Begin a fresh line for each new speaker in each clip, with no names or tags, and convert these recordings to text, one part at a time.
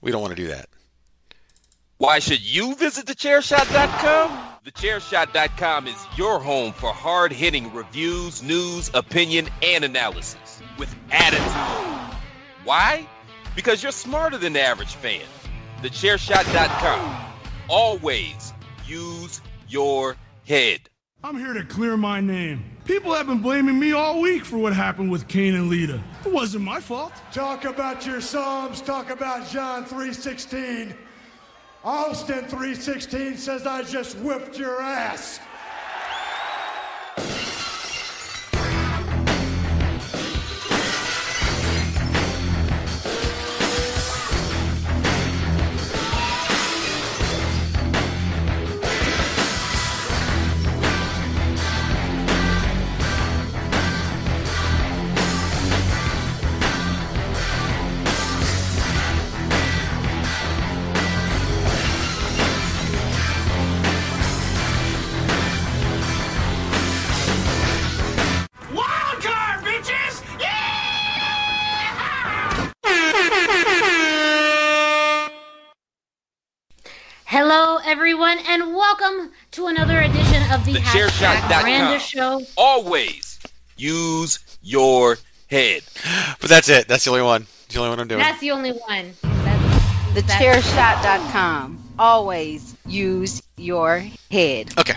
We don't want to do that.
Why should you visit thechairshot.com? Thechairshot.com is your home for hard hitting reviews, news, opinion, and analysis with attitude. Why? Because you're smarter than the average fan. Thechairshot.com. Always use your head.
I'm here to clear my name. People have been blaming me all week for what happened with Kane and Lita. It wasn't my fault.
Talk about your Psalms, talk about John 3.16. Austin 3.16 says I just whipped your ass.
Everyone, and welcome to another edition of the hashtag Miranda
Thechairshot.com.
Show.
Always use your head.
But that's it. That's the only one. It's the only one I'm doing.
That's the only one. That's,
Thechairshot.com. Always use your head.
Okay.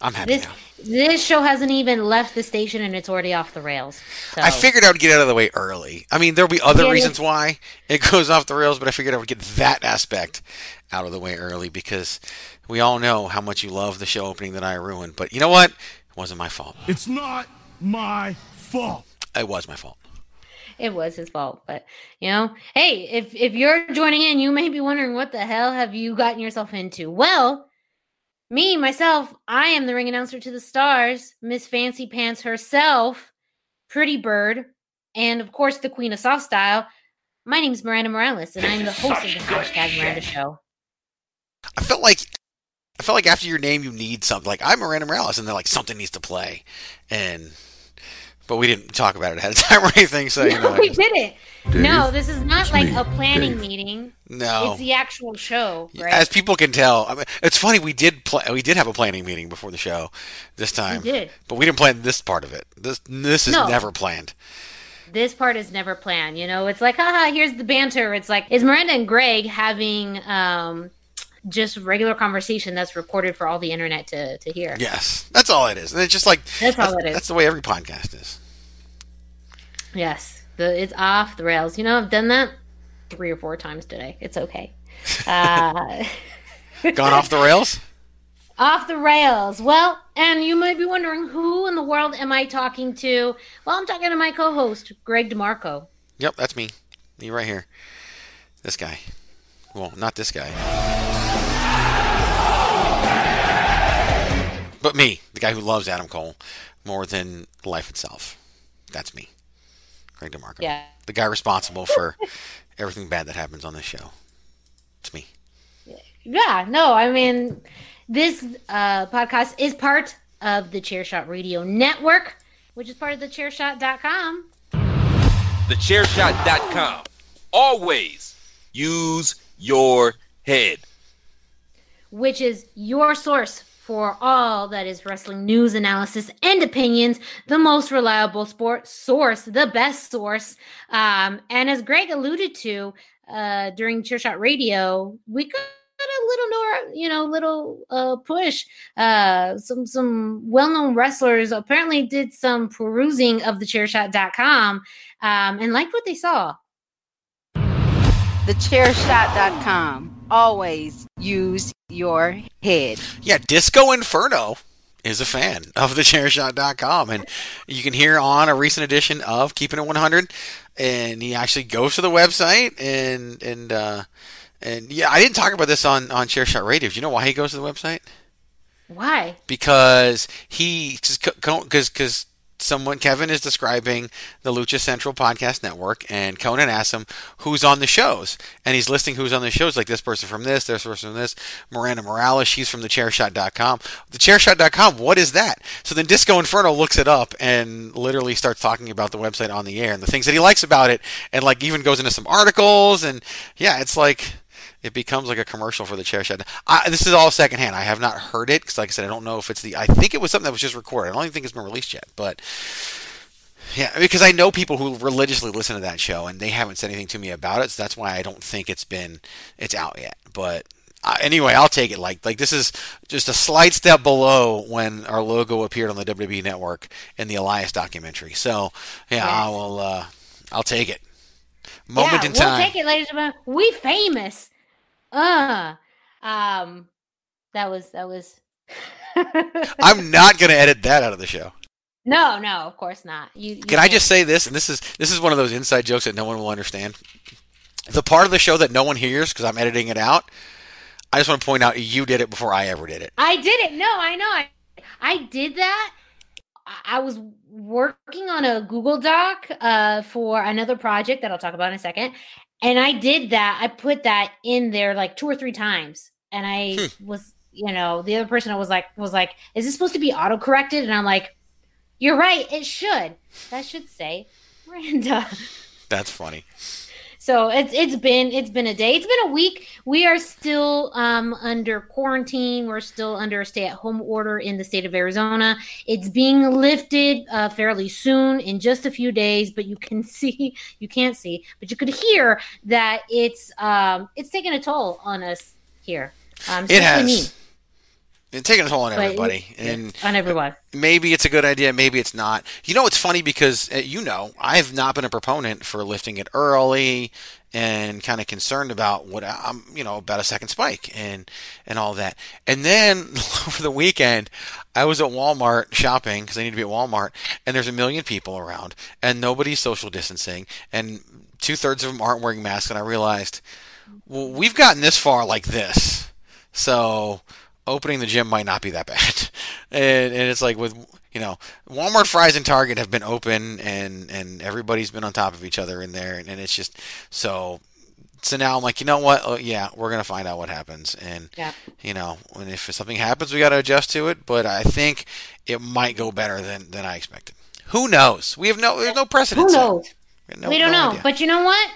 I'm happy
this
now.
this show hasn't even left the station, and it's already off the rails. So.
I figured I would get out of the way early. I mean, there'll be other
Yeah,
reasons why it goes off the rails, but I figured I would get that aspect out of the way early because we all know how much you love the show opening that I ruined. But you know what? It wasn't my fault.
It's not my fault.
It was my fault.
it was his fault, but you know, hey, if if you're joining in, you may be wondering what the hell have you gotten yourself into. Well, me myself, I am the ring announcer to the stars, Miss Fancy Pants herself, Pretty Bird, and of course the Queen of Soft Style. My name's Miranda Morales, and I'm the host of the hashtag Miranda Show.
I felt like I felt like after your name you need something. Like I'm Miranda Morales, and they're like something needs to play, and but we didn't talk about it ahead of time or anything. So you know,
No,
I
we
just-
didn't. no, this is not like
me,
a planning
Dave.
meeting.
No.
it's the actual show, right?
As people can tell, I mean, it's funny. We did pla we did have a planning meeting before the show this time.
We did.
but we didn't plan this part of it. This this is
No.
never planned.
this part is never planned. You know, it's like, haha, here's the banter. It's like, is Miranda and Greg having um just regular conversation that's recorded for all the internet to, to hear?
Yes, that's all it is. And it's just like
That's all it is.
That's the way every podcast is.
Yes. The, it's off the rails. You know, I've done that three or four times today. It's okay. Uh,
Gone off the rails.
off the rails. Well, and you might be wondering who in the world am I talking to? Well, I'm talking to my co-host, Greg DeMarco.
Yep, that's me. Me right here. This guy. Well, not this guy. But me, the guy who loves Adam Cole more than life itself. That's me. Greg DeMarco.
Yeah.
The guy responsible for everything bad that happens on this show. It's me.
Yeah, no, I mean, this uh, podcast is part of the Chairshot Radio Network, which is part of the Chairshot.com.
Thechairshot.com. Always use your head.
which is your source for all that is wrestling news, analysis, and opinions. The most reliable sports source, the best source. Um, and as Greg alluded to uh, during Chairshot Radio, we got a little you know, little uh, push. Uh, some some well known wrestlers apparently did some perusing of the Chairshot.com um, and liked what they saw.
the Thechairshot.com. Always use your head.
Yeah, Disco Inferno is a fan of thechairshot.com and you can hear on a recent edition of Keeping It 100 and he actually goes to the website and and uh, and yeah, I didn't talk about this on on Chairshot Radio. Do you know why he goes to the website?
Why?
Because he because because someone Kevin is describing the Lucha Central podcast network, and Konnan asks him who's on the shows, and he's listing who's on the shows, like this person from this, this person from this, Miranda Morales, she's from the Chairshot.com. The Chairshot.com, what is that? So then Disco Inferno looks it up and literally starts talking about the website on the air and the things that he likes about it, and like even goes into some articles, and yeah, it's like it becomes like a commercial for the chair shot. I, this is all secondhand. I have not heard it because, like I said, I don't know if it's the. I think it was something that was just recorded. I don't even think it's been released yet. But yeah, because I know people who religiously listen to that show and they haven't said anything to me about it. So that's why I don't think it's been it's out yet. But uh, anyway, I'll take it. Like like this is just a slight step below when our logo appeared on the WWE Network in the Elias documentary. So yeah, yes. I will. Uh, I'll take it. Moment
yeah,
in time.
We'll take it, ladies and gentlemen. We famous. Uh um that was that was
I'm not gonna edit that out of the show.
No, no, of course not. You, you
Can can't. I just say this? And this is this is one of those inside jokes that no one will understand. The part of the show that no one hears because I'm editing it out. I just want to point out you did it before I ever did it.
I did it. No, I know. I I did that. I was working on a Google Doc uh, for another project that I'll talk about in a second, and I did that. I put that in there like two or three times. And I hmm. was, you know, the other person I was like, was like, is this supposed to be auto corrected? And I'm like, you're right. It should. That should say Miranda.
That's funny.
So it's it's been it's been a day. It's been a week. We are still um, under quarantine. We're still under a stay-at-home order in the state of Arizona. It's being lifted uh, fairly soon in just a few days. But you can see, you can't see, but you could hear that it's um, it's taking a toll on us here.
Um, it has. It's taking a toll on everybody, and
on everyone.
Maybe it's a good idea, maybe it's not. You know, it's funny because uh, you know I've not been a proponent for lifting it early, and kind of concerned about what I'm, you know, about a second spike and and all that. And then over the weekend, I was at Walmart shopping because I need to be at Walmart, and there's a million people around, and nobody's social distancing, and two thirds of them aren't wearing masks, and I realized, well, we've gotten this far like this, so opening the gym might not be that bad. and, and it's like with you know Walmart, fries and Target have been open, and and everybody's been on top of each other in there, and, and it's just so. So now I'm like, you know what? Oh, yeah, we're gonna find out what happens, and yeah. you know, and if something happens, we got to adjust to it. But I think it might go better than than I expected. Who knows? We have no, there's no precedent.
Who knows? We, no, we don't no know. Idea. But you know what?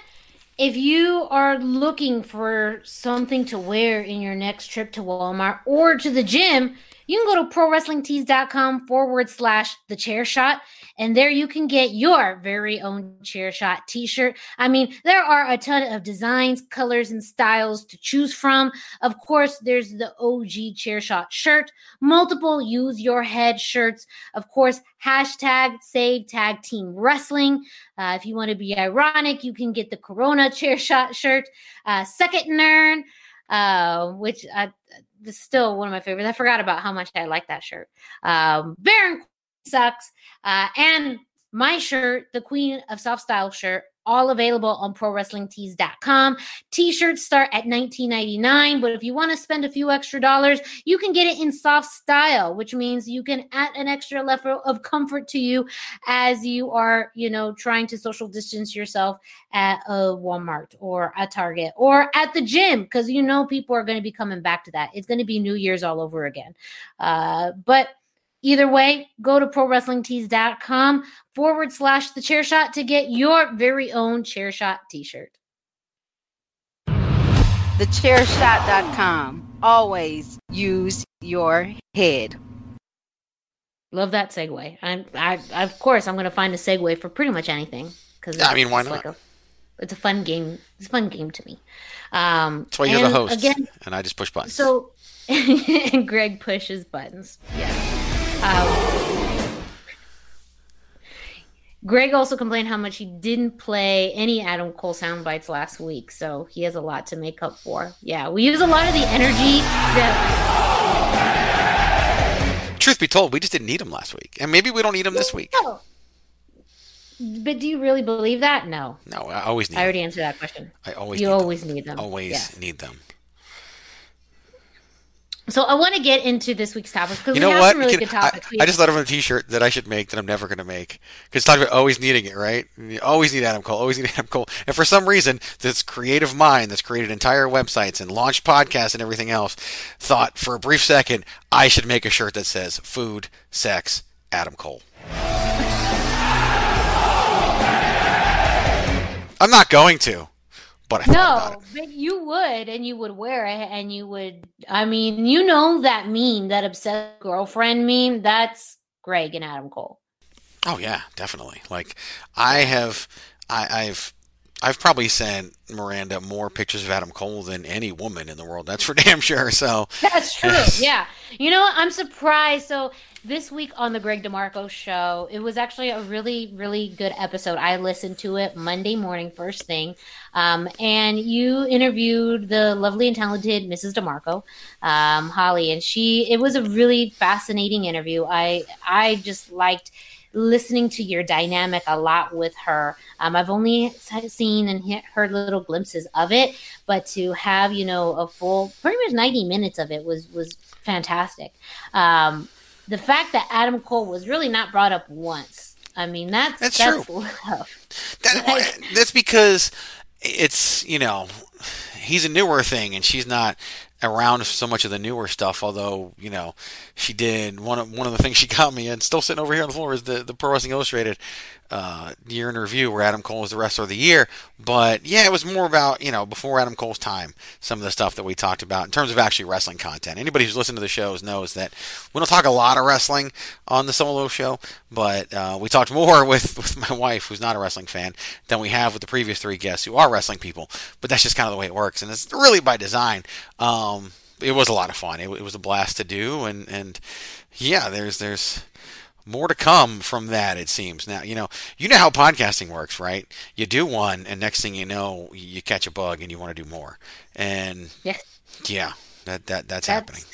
If you are looking for something to wear in your next trip to Walmart or to the gym, you can go to prowrestlingtees.com forward slash the chair shot and there you can get your very own chair shot t-shirt. I mean there are a ton of designs colors and styles to choose from. Of course there's the og chair shot shirt. Multiple use your head shirts. Of course hashtag save tag team wrestling. Uh, if you want to be ironic you can get the corona chair shot shirt. Uh, second nerd uh, which uh, is still one of my favorites. I forgot about how much I like that shirt. Um, Baron sucks. Uh, and my shirt, the Queen of Soft Style shirt, all available on prowrestlingtees.com. T-shirts start at $19.99, but if you want to spend a few extra dollars, you can get it in soft style, which means you can add an extra level of comfort to you as you are, you know, trying to social distance yourself at a Walmart or a Target or at the gym because you know people are going to be coming back to that. It's going to be New Year's all over again. Uh, but Either way, go to prowrestlingtees.com forward slash the chair shot to get your very own chair shot t shirt.
Thechairshot.com. Always use your head.
Love that segue. I'm, I, of course, I'm going to find a segue for pretty much anything
because I mean, why not?
Like a, it's a fun game. It's a fun game to me. Um,
That's why you're the host, again, and I just push buttons.
So, and Greg pushes buttons. Yeah. Um, Greg also complained how much he didn't play any Adam Cole sound bites last week, so he has a lot to make up for. Yeah, we use a lot of the energy that.
Truth be told, we just didn't need him last week, and maybe we don't need him this week.
But do you really believe that? No.
No, I always need.
I already answered that question.
I always.
You
need
always
them.
need them.
Always
Yes.
need them.
So I want to get into this week's topics because
You
we
know
have
what?
some really
Can-
good
I,
topics. We-
I just thought of a T-shirt that I should make that I'm never going to make because it's talking about always needing it, right? You always need Adam Cole. Always need Adam Cole. And for some reason, this creative mind that's created entire websites and launched podcasts and everything else thought for a brief second I should make a shirt that says "Food, Sex, Adam Cole." I'm not going to, but I thought about it.
no, but you would, and you would wear it, and you would. I mean, you know that meme, that obsessed girlfriend meme. That's Greg and Adam Cole.
Oh yeah, definitely. Like I have, I, I've, I've probably sent Miranda more pictures of Adam Cole than any woman in the world. That's for damn sure. So
That's true. Yeah. You know what? I'm surprised. So this week on the Greg DeMarco show, it was actually a really, really good episode. I listened to it Monday morning, first thing. Um, and you interviewed the lovely and talented Mrs. DeMarco, um, Holly, and she. It was a really fascinating interview. I I just liked listening to your dynamic a lot with her. Um, I've only seen and he- heard little glimpses of it, but to have you know a full, pretty much ninety minutes of it was was fantastic. Um, the fact that Adam Cole was really not brought up once. I mean, that's
That's
that's,
true.
love.
that, that's because it's you know he's a newer thing and she's not around so much of the newer stuff. Although you know she did one of one of the things she got me and still sitting over here on the floor is the the Pro Wrestling Illustrated uh, year in review where Adam Cole was the wrestler of the year. But yeah, it was more about you know before Adam Cole's time some of the stuff that we talked about in terms of actually wrestling content. Anybody who's listened to the shows knows that we don't talk a lot of wrestling on the solo show, but uh, we talked more with with my wife who's not a wrestling fan than we have with the previous three guests who are wrestling people. But that's just kind of the way it works, and it's really by design. Um, Um, it was a lot of fun. It, it was a blast to do, and and yeah, there's there's more to come from that it seems now you know you know how podcasting works right you do one and next thing you know you catch a bug and you want to do more and
Yeah.
yeah that that that's,
That's-
happening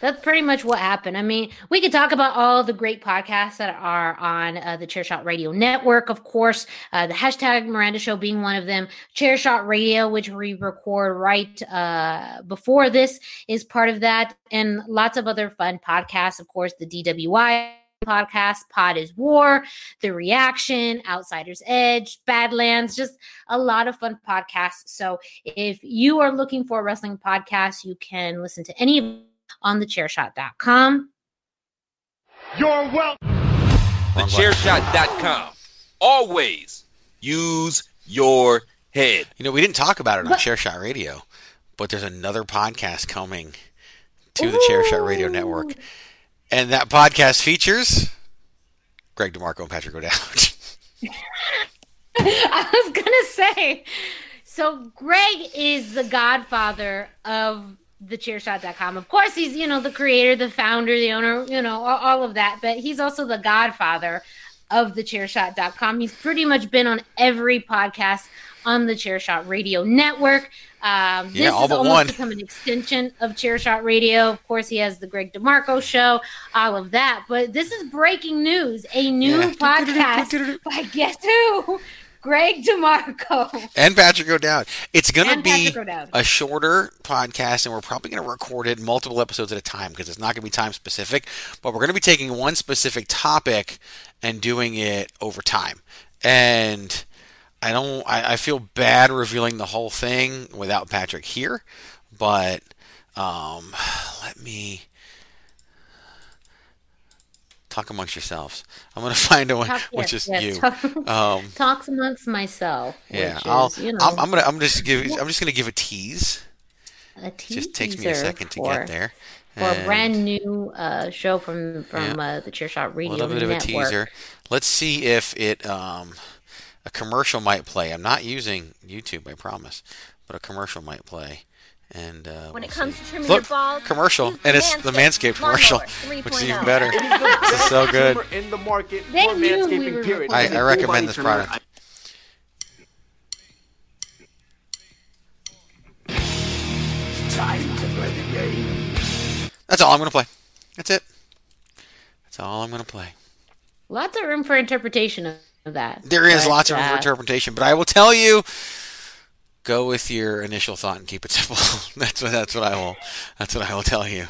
That's pretty much what happened. I mean, we could talk about all the great podcasts that are on uh, the Chairshot Radio Network, of course. Uh, the hashtag Miranda Show being one of them. Chairshot Radio, which we record right uh, before this, is part of that, and lots of other fun podcasts. Of course, the DWI podcast, Pod is War, The Reaction, Outsider's Edge, Badlands, just a lot of fun podcasts. So if you are looking for a wrestling podcast, you can listen to any of on thechairshot.com.
You're welcome.
TheChairShot.com. Always use your head.
you know we didn't talk about it on
But-
chairshot radio but there's another podcast coming to the chairshot radio network and that podcast features greg demarco and patrick o'dowd
I was gonna say, so Greg is the godfather of thechairshot.com. Of course, he's you know the creator, the founder, the owner, you know all, all of that. But he's also the godfather of thechairshot.com. He's pretty much been on every podcast on the Chairshot Radio Network. Um, this
Yeah, all
has
but
almost
one.
become an extension of Chairshot Radio. Of course, he has the Greg DeMarco show, all of that. But this is breaking news: a new
Yeah.
podcast by guess who? Greg DeMarco.
and Patrick O'Dowd. It's going to be a shorter podcast, and we're probably going to record it multiple episodes at a time because it's not going to be time specific. But we're going to be taking one specific topic and doing it over time. And I don't. I, I feel bad revealing the whole thing without Patrick here, but um, let me. Talk amongst yourselves. I'm going to find a one,
Talk-
which
yes,
is
yes,
you.
talk-
Um,
Talks amongst myself.
yeah,
which
I'll.
is, you know,
I'm, I'm gonna. I'm just give. I'm just gonna give a tease.
a tease.
just takes me a second to
for-
get there.
For a brand new uh, show from from uh, the Chairshot
a
Radio
little bit of a teaser. Let's see if it um, a commercial might play. I'm not using YouTube, I promise, but a commercial might play. And uh,
When it
we'll
comes
see.
to trimming
Look,
your balls,
commercial, and it's the Manscaped commercial, which is even better.
It is the
this is so good.
in the market
They
for
knew we
period.
I. I recommend this
trimmer.
product.
Time to play the game.
That's all I'm gonna play. That's it. That's all I'm gonna play.
Lots of room for interpretation of of that.
There is
But,
lots of room for
uh,
interpretation, but I will tell you, go with your initial thought and keep it simple. that's what that's what I will that's what I will tell you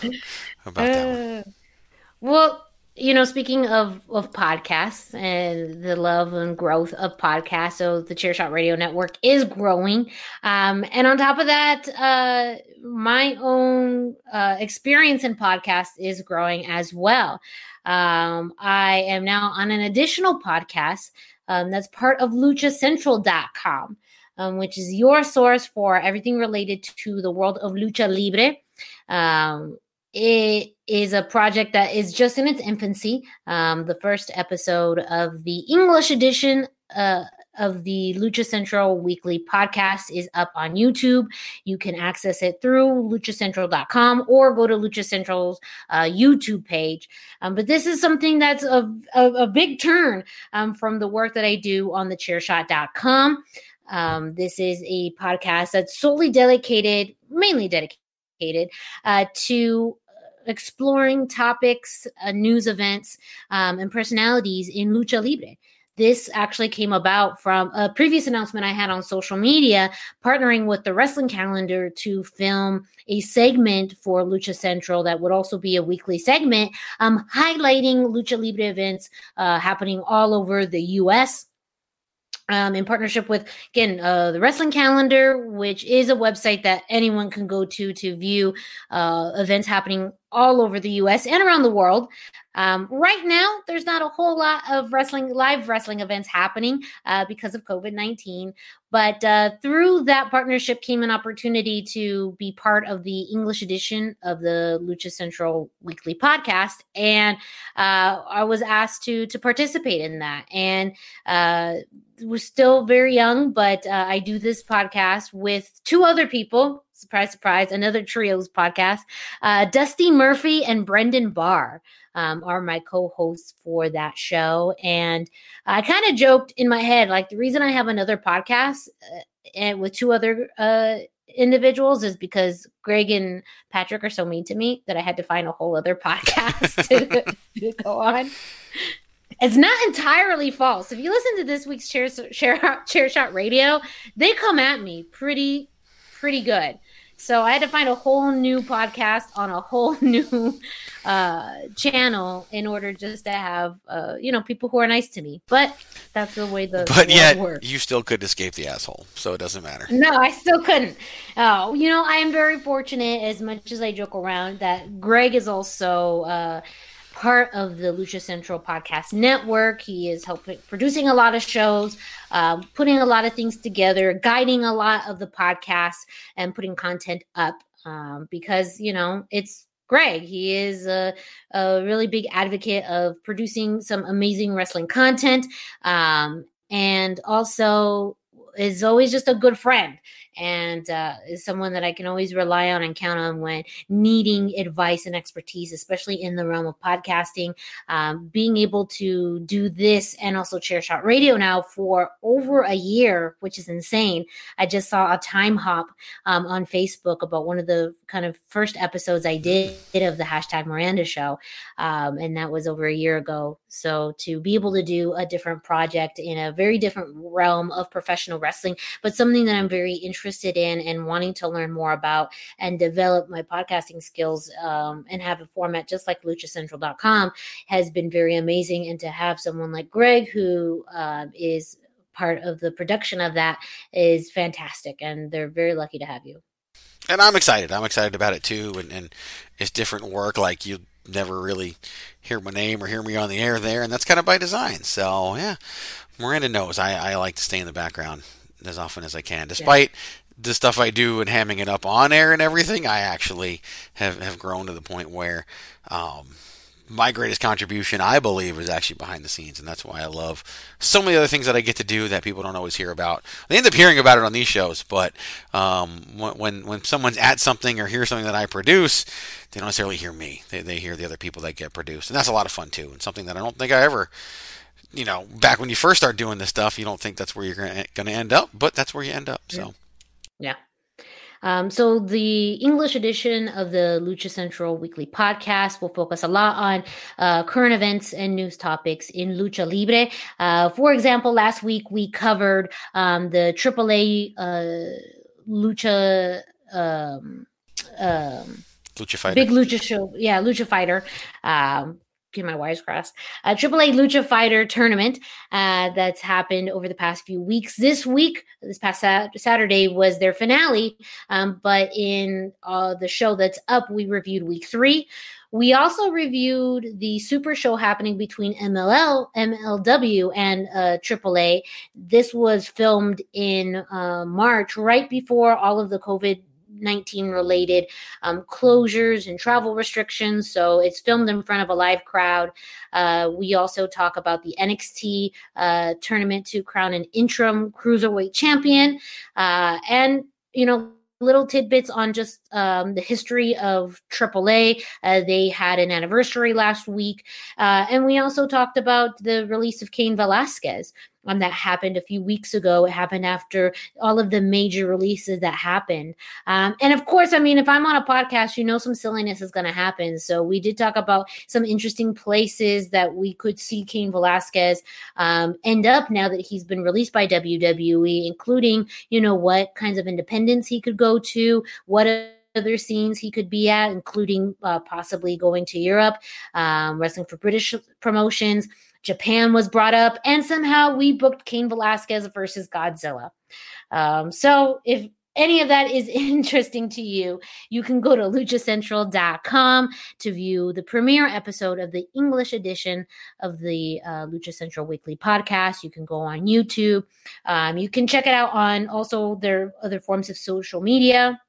about that one.
Uh, well, you know, speaking of of podcasts and the love and growth of podcasts, so the Chairshot Radio Network is growing, um, and on top of that, uh, my own uh, experience in podcasts is growing as well. Um, I am now on an additional podcast um, that's part of LuchaCentral.com, um, which is your source for everything related to the world of lucha libre. Um, it is a project that is just in its infancy. Um, the first episode of the English edition uh, of the Lucha Central weekly podcast is up on YouTube. You can access it through luchacentral.com or go to Lucha Central's uh, YouTube page. Um, but this is something that's a, a, a big turn um, from the work that I do on the chairshot.com. Um, this is a podcast that's solely dedicated, mainly dedicated uh, to exploring topics, uh, news events, um, and personalities in lucha libre. This actually came about from a previous announcement I had on social media, partnering with the wrestling calendar to film a segment for Lucha Central that would also be a weekly segment, um, highlighting lucha libre events uh, happening all over the U.S um, in partnership with again uh, the wrestling calendar which is a website that anyone can go to to view uh, events happening all over the us and around the world. Um, right now there's not a whole lot of wrestling live wrestling events happening uh, because of covid-19 but uh, through that partnership came an opportunity to be part of the english edition of the lucha central weekly podcast. And uh, i was asked to to participate in that. And uh, was still very young, but uh, I do this podcast with two other people. Surprise, surprise, another trios podcast. Uh, Dusty Murphy and Brendan Barr um, are my co hosts for that show. And I kind of joked in my head, like, the reason I have another podcast uh, and with two other uh, individuals is because Greg and Patrick are so mean to me that I had to find a whole other podcast to, to go on. It's not entirely false. If you listen to this week's chair, chair, chair shot radio, they come at me pretty, pretty good. So I had to find a whole new podcast on a whole new uh, channel in order just to have, uh, you know, people who are nice to me. But that's the way the
But yet,
works.
you still could escape the asshole, so it doesn't matter.
No, I still couldn't. Oh, you know, I am very fortunate as much as I joke around that Greg is also uh, part of the Lucha Central podcast network. He is helping producing a lot of shows, uh, putting a lot of things together, guiding a lot of the podcasts, and putting content up um, because, you know, it's Greg. He is a, a really big advocate of producing some amazing wrestling content um, and also is always just a good friend and uh, is someone that I can always rely on and count on when needing advice and expertise, especially in the realm of podcasting. Um, being able to do this and also Chair Shot Radio now for over a year, which is insane. I just saw a time hop um, on Facebook about one of the kind of first episodes I did of the hashtag Miranda show, um, and that was over a year ago. So to be able to do a different project in a very different realm of professional wrestling, but something that I'm very interested in and wanting to learn more about and develop my podcasting skills um, and have a format just like luchacentral.com has been very amazing. And to have someone like Greg who uh, is part of the production of that is fantastic. And they're very lucky to have you.
And I'm excited. I'm excited about it too. And, and it's different work. Like you never really hear my name or hear me on the air there, and that's kind of by design. So yeah, Miranda knows I, I like to stay in the background as often as I can, despite the stuff I do and hamming it up on air and everything. I actually have have grown to the point where. Um, my greatest contribution, I believe, is actually behind the scenes, and that's why I love so many other things that I get to do that people don't always hear about. They end up hearing about it on these shows, but um, when when someone's at something or hear something that I produce, they don't necessarily hear me. They they hear the other people that get produced, and that's a lot of fun too, and something that I don't think I ever. You know, back when you first start doing this stuff, you don't think that's where you're going to end up, but that's where you end up. So,
yeah. Um, so the English edition of the Lucha Central Weekly Podcast will focus a lot on uh, current events and news topics in Lucha Libre. Uh, for example, last week we covered um, the AAA uh, Lucha. Um, um,
Lucha Fighter.
Big Lucha show. Yeah, Lucha Fighter. Um, get my wires crossed. A AAA Lucha Fighter tournament uh, that's happened over the past few weeks. This week, this past Saturday was their finale, um, but in uh, the show that's up, we reviewed week three. We also reviewed the super show happening between MLL, MLW, and uh, AAA. This was filmed in uh, March, right before all of the COVID 19 related um, closures and travel restrictions. So it's filmed in front of a live crowd. Uh, we also talk about the NXT uh, tournament to crown an interim cruiserweight champion. Uh, and, you know, little tidbits on just um, the history of AAA. Uh, they had an anniversary last week. Uh, and we also talked about the release of Cain Velasquez, um, that happened a few weeks ago. It happened after all of the major releases that happened. Um, and of course, I mean, if I'm on a podcast, you know, some silliness is going to happen. So we did talk about some interesting places that we could see Cain Velasquez um, end up now that he's been released by WWE, including, you know, what kinds of independence he could go to, what other scenes he could be at, including uh, possibly going to Europe, um, wrestling for British promotions. Japan was brought up, and somehow we booked Cain Velasquez versus Godzilla. Um, so if any of that is interesting to you, you can go to luchacentral.com to view the premiere episode of the English edition of the uh, Lucha Central Weekly podcast. You can go on YouTube. Um, you can check it out on also their other forms of social media.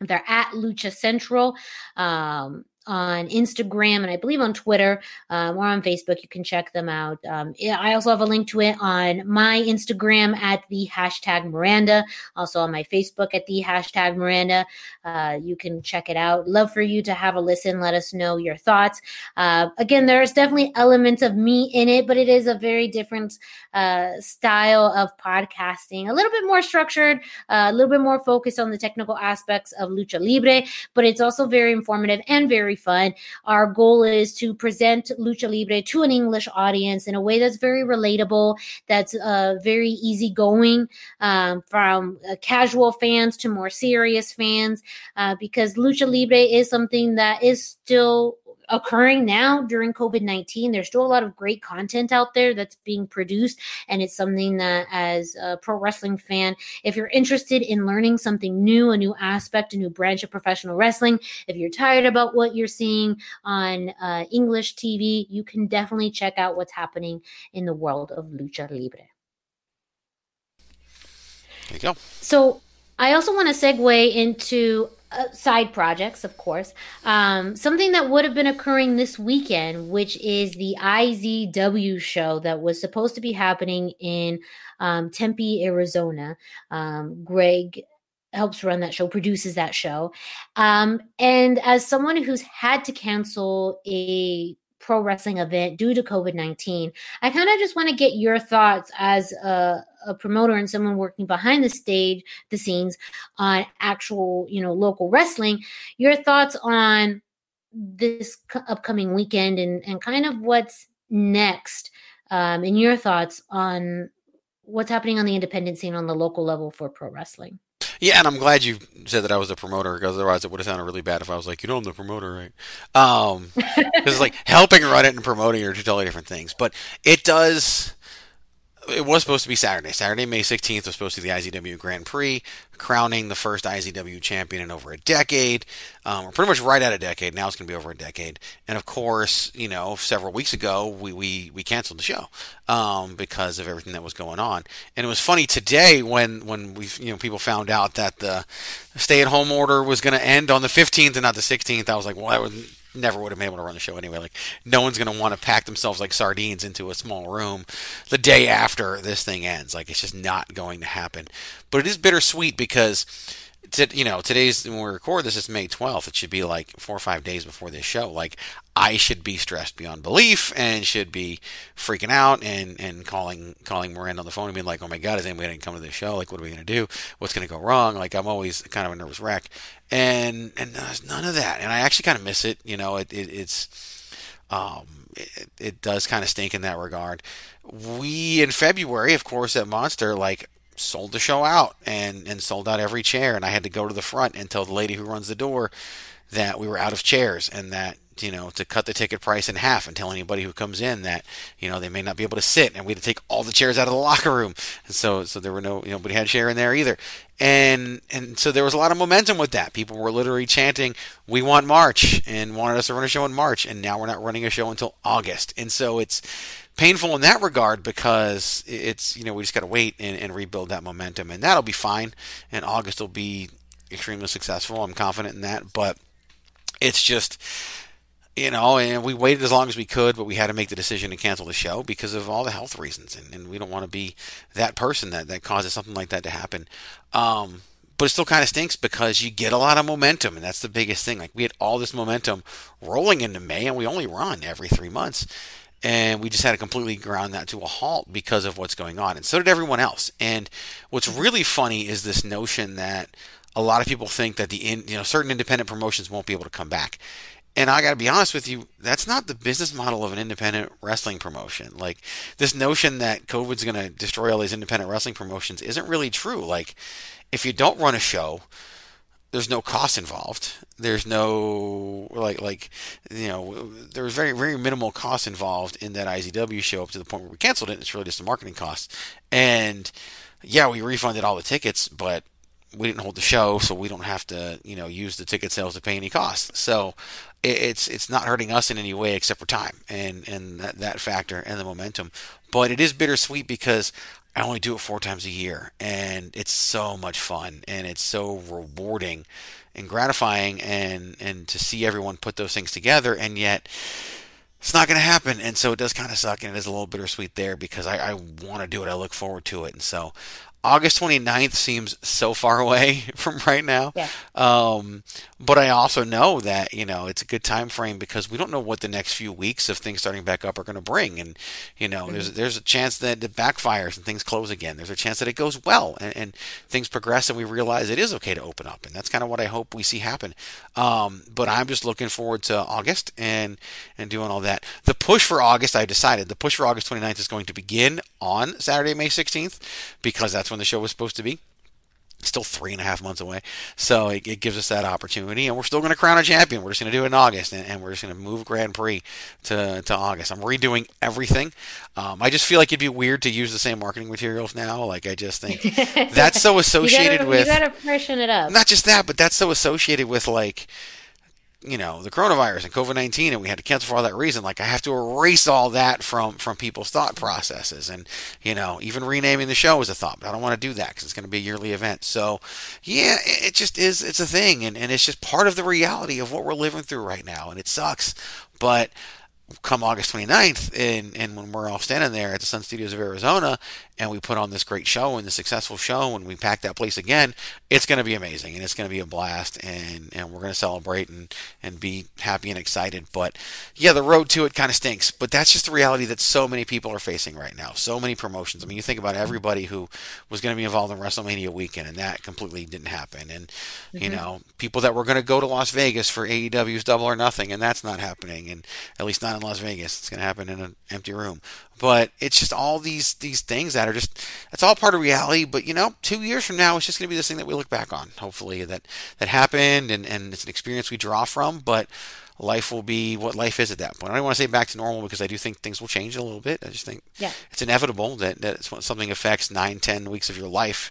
They're at Lucha Central. Um, on Instagram and I believe on Twitter um, or on Facebook. You can check them out. Um, I also have a link to it on my Instagram at the hashtag Miranda, also on my Facebook at the hashtag Miranda. Uh, you can check it out. Love for you to have a listen. Let us know your thoughts. Uh, again, there's definitely elements of me in it, but it is a very different uh, style of podcasting, a little bit more structured, uh, a little bit more focused on the technical aspects of Lucha Libre, but it's also very informative and very very fun. Our goal is to present Lucha Libre to an English audience in a way that's very relatable, that's uh, very easygoing, um, from uh, casual fans to more serious fans, uh, because Lucha Libre is something that is still occurring now during COVID 19. There's still a lot of great content out there that's being produced. And it's something that, as a pro wrestling fan, if you're interested in learning something new, a new aspect, a new branch of professional wrestling, if you're tired about what you're seeing on uh, English TV, you can definitely check out what's happening in the world of Lucha Libre.
There you go.
So I also want to segue into uh, side projects, of course. Um, something that would have been occurring this weekend, which is the IZW show that was supposed to be happening in um, Tempe, Arizona. Um, Greg helps run that show, produces that show. Um, and as someone who's had to cancel a pro wrestling event due to COVID 19. I kind of just want to get your thoughts as a, a, promoter and someone working behind the stage, the scenes on actual, you know, local wrestling. Your thoughts on this upcoming weekend and, and kind of what's next, um, and your thoughts on what's happening on the independent scene on the local level for pro wrestling.
Yeah, and I'm glad you said that I was a promoter because otherwise it would have sounded really bad if I was like, you know, I'm the promoter, right? Um, because like helping run it and promoting are two totally different things. But it does it was supposed to be Saturday. Saturday, May 16th was supposed to be the IZW Grand Prix, crowning the first IZW champion in over a decade. Um, we're pretty much right at a decade. Now it's going to be over a decade. And of course, you know, several weeks ago, we, we, we canceled the show um, because of everything that was going on. And it was funny today when, when we, you know, people found out that the stay at home order was going to end on the 15th and not the 16th. I was like, well, that would never would have been able to run the show anyway. Like no one's going to want to pack themselves like sardines into a small room the day after this thing ends. Like it's just not going to happen. But it is bittersweet because to, you know, today's when we record this, it's May 12th. It should be like four or five days before this show. Like, I should be stressed beyond belief and should be freaking out and, and calling calling Miranda on the phone and being like, oh my God, is anybody going to come to the show? Like, what are we going to do? What's going to go wrong? Like, I'm always kind of a nervous wreck. And and there's none of that. And I actually kind of miss it. You know, it, it it's. Um, it, it does kind of stink in that regard. We in February, of course, at Monster, like sold the show out and and sold out every chair, and I had to go to the front and tell the lady who runs the door that we were out of chairs and that you know to cut the ticket price in half and tell anybody who comes in that you know they may not be able to sit. And we had to take all the chairs out of the locker room. And so so there were no you nobody had a chair in there either. And and so there was a lot of momentum with that. People were literally chanting we want march and wanted us to run a show in march. And now we're not running a show until august. And so it's painful in that regard because it's you know we just got to wait and, and rebuild that momentum and that'll be fine and august will be extremely successful i'm confident in that but it's just you know, and we waited as long as we could, but we had to make the decision to cancel the show because of all the health reasons, and, and we don't want to be that person that that causes something like that to happen. Um, but it still kind of stinks because you get a lot of momentum, and that's the biggest thing. Like we had all this momentum rolling into May, and we only run every three months, and we just had to completely ground that to a halt because of what's going on, and so did everyone else. And what's really funny is this notion that a lot of people think that the in, you know certain independent promotions won't be able to come back and I got to be honest with you, that's not the business model of an independent wrestling promotion. Like this notion that COVID's going to destroy all these independent wrestling promotions isn't really true. Like if you don't run a show, there's no cost involved. There's no like like you know there was very very minimal cost involved in that IZW show up to the point where we canceled it. It's really just a marketing cost. And yeah, we refunded all the tickets, but we didn't hold the show, so we don't have to, you know, use the ticket sales to pay any costs. So it's it's not hurting us in any way except for time and and that, that factor and the momentum. But it is bittersweet because I only do it four times a year, and it's so much fun and it's so rewarding and gratifying, and and to see everyone put those things together, and yet it's not going to happen. And so it does kind of suck, and it is a little bittersweet there because I, I want to do it. I look forward to it. And so August 29th seems so far away from right now.
Yeah.
Um, but I also know that, you know, it's a good time frame because we don't know what the next few weeks of things starting back up are going to bring. And, you know, mm-hmm. there's there's a chance that it backfires and things close again. There's a chance that it goes well and, and, things progress and we realize it is okay to open up. And that's kind of what I hope we see happen. Um, but I'm just looking forward to August and, and doing all that. The push for August, I decided the push for August 29th is going to begin on Saturday, May 16th because that's when the show was supposed to be. still three and a half months away, so it, it gives us that opportunity, and we're still going to crown a champion. We're just going to do it in August, and, and we're just going to move Grand Prix to, to August. I'm redoing everything. Um, I just feel like it'd be weird to use the same marketing materials now. Like I just think that's so associated
you gotta,
with.
You got to freshen it up.
Not just that, but that's so associated with like you know the coronavirus and COVID nineteen, and we had to cancel for all that reason. Like I have to erase all that from from people's thought processes, and you know even renaming the show is a thought. But I don't want to do that because it's going to be a yearly event. So yeah, it just is. It's a thing, and and it's just part of the reality of what we're living through right now, and it sucks. But come August 29th, and, and when we're all standing there at the Sun Studios of Arizona, and we put on this great show and the successful show, and we pack that place again, it's going to be amazing, and it's going to be a blast, and, and we're going to celebrate and, and be happy and excited. But yeah, the road to it kind of stinks, but that's just the reality that so many people are facing right now. So many promotions. I mean, you think about everybody who was going to be involved in WrestleMania weekend, and that completely didn't happen. And, mm-hmm. you know, people that were going to go to Las Vegas for AEW's Double or Nothing, and that's not happening, and at least not in Las Vegas. It's going to happen in an empty room. But it's just all these these things that are just it's all part of reality. But you know, two years from now, it's just going to be this thing that we look back on. Hopefully that that happened and and it's an experience we draw from. But life will be what life is at that point. I don't want to say back to normal because I do think things will change a little bit. I just think
yeah.
it's inevitable that that something affects nine, ten weeks of your life,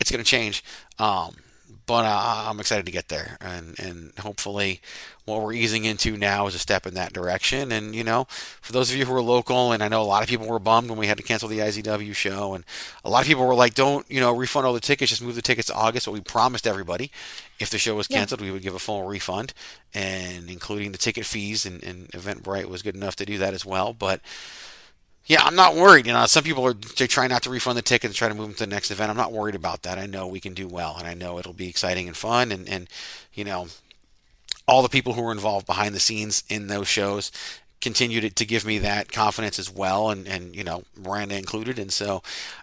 it's going to change. Um, but uh, I'm excited to get there, and and hopefully, what we're easing into now is a step in that direction. And you know, for those of you who are local, and I know a lot of people were bummed when we had to cancel the IZW show, and a lot of people were like, "Don't you know, refund all the tickets, just move the tickets to August." What we promised everybody, if the show was canceled, yeah. we would give a full refund, and including the ticket fees, and, and Eventbrite was good enough to do that as well. But Yeah, I'm not worried. You know, some people are they try not to refund the ticket and try to move them to the next event. I'm not worried about that. I know we can do well, and I know it'll be exciting and fun. And and you know, all the people who were involved behind the scenes in those shows continue to, to give me that confidence as well, and and you know, Miranda included. And so,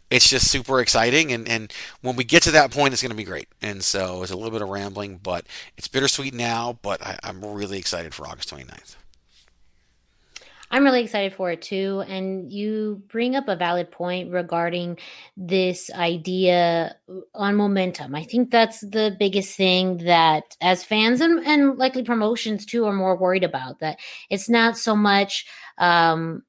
it's just super exciting. And and when we get to that point, it's going to be great. And so, it's a little bit of rambling, but it's bittersweet now. But I, I'm really excited for August 29th.
I'm really excited for it too. And you bring up a valid point regarding this idea on momentum. I think that's the biggest thing that, as fans and, and likely promotions too, are more worried about. That it's not so much um,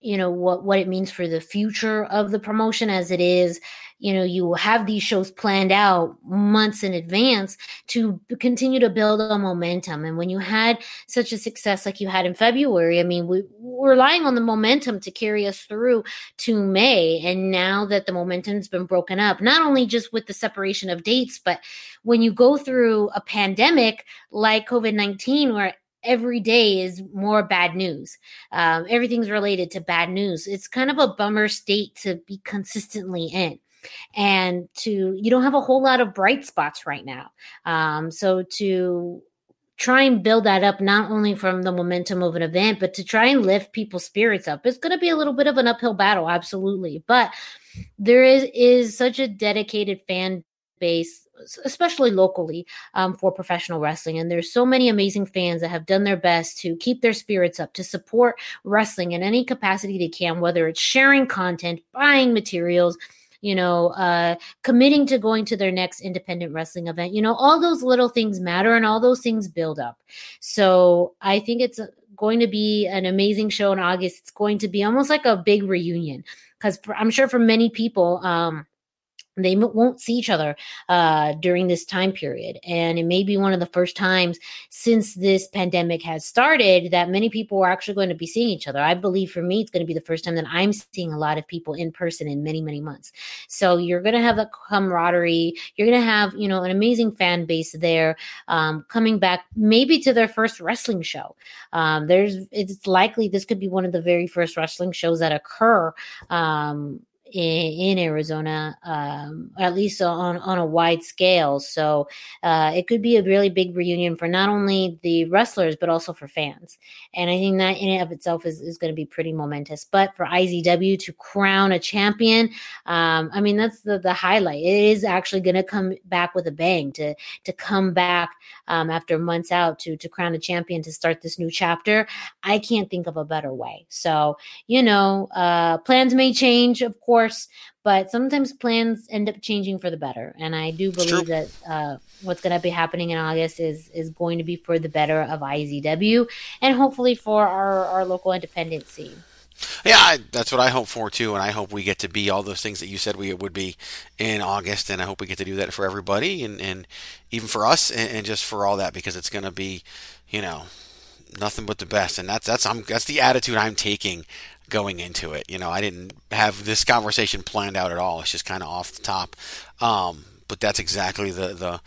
you know what what it means for the future of the promotion as it is you know you have these shows planned out months in advance to continue to build a momentum and when you had such a success like you had in february i mean we, we're relying on the momentum to carry us through to may and now that the momentum's been broken up not only just with the separation of dates but when you go through a pandemic like covid-19 where every day is more bad news. Um, everything's related to bad news. It's kind of a bummer state to be consistently in. And to, you don't have a whole lot of bright spots right now. Um, so to try and build that up, not only from the momentum of an event, but to try and lift people's spirits up, it's going to be a little bit of an uphill battle, absolutely. But there is is such a dedicated fan base especially locally um, for professional wrestling and there's so many amazing fans that have done their best to keep their spirits up to support wrestling in any capacity they can whether it's sharing content buying materials you know uh committing to going to their next independent wrestling event. You know all those little things matter and all those things build up. So i think it's going to be an amazing show in august. It's going to be almost like a big reunion because i'm sure for many people um they won't see each other uh, during this time period. And it may be one of the first times since this pandemic has started that many people are actually going to be seeing each other. I believe for me, it's going to be the first time that I'm seeing a lot of people in person in many, many months. So you're going to have a camaraderie. You're going to have, you know, an amazing fan base there um, coming back maybe to their first wrestling show. Um, there's, it's likely this could be one of the very first wrestling shows that occur um, in, in Arizona, um, at least on on a wide scale. So uh, it could be a really big reunion for not only the wrestlers but also for fans. And I think that in and of itself is, is going to be pretty momentous. But for IZW to crown a champion, um, I mean that's the the highlight. It is actually going to come back with a bang to to come back um, after months out to to crown a champion to start this new chapter. I can't think of a better way. So you know, uh, plans may change, of course course, but sometimes plans end up changing for the better. And I do believe that uh, what's going to be happening in August is is going to be for the better of IZW and hopefully for our, our local independent scene.
Yeah, I, that's what I hope for too, and I hope we get to be all those things that you said we would be in August, and I hope we get to do that for everybody, and, and even for us, and, and just for all that, because it's going to be, you know, nothing but the best, and that's that's I'm, that's the attitude I'm taking going into it. You know, I didn't have this conversation planned out at all. It's just kind of off the top. Um, but that's exactly the the,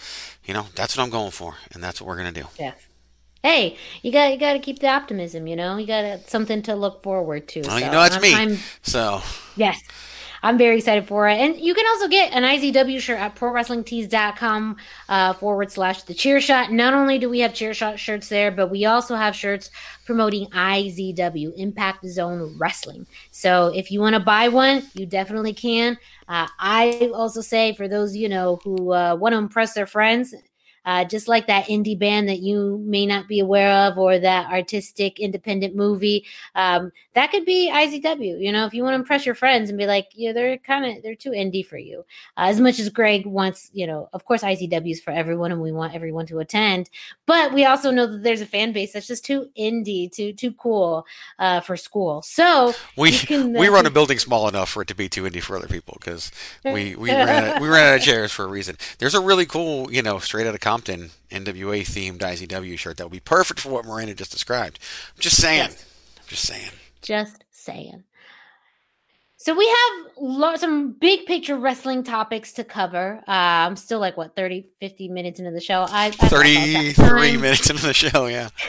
you know, that's what I'm going for, and that's what we're gonna do.
Yeah. Hey, you got you got to keep the optimism. You know, you got something to look forward to.
Oh, so you know, that's I'm, me. I'm,
so yes. I'm very excited for it. And you can also get an IZW shirt at prowrestlingtees.com uh, forward slash the Chairshot. Not only do we have Chairshot shirts there, but we also have shirts promoting IZW, Impact Zone Wrestling. So if you want to buy one, you definitely can. Uh, I also say for those, you know, who uh, want to impress their friends, uh, just like that indie band that you may not be aware of or that artistic independent movie um, that could be izw you know if you want to impress your friends and be like yeah they're kind of they're too indie for you. Uh, as much as greg wants you know of course izw is for everyone and we want everyone to attend but we also know that there's a fan base that's just too indie too too cool uh, for school. So
we can, we run a building small enough for it to be too indie for other people because we we ran, we ran out of chairs for a reason. There's a really cool you know straight out of Compton NWA themed IZW shirt that would be perfect for what Miranda just described. I'm just saying. Yes. I'm just saying.
Just saying. So we have lo- some big picture wrestling topics to cover. Uh, I'm still like what 30, 50 minutes into the show. I, I
33 minutes into the show, yeah.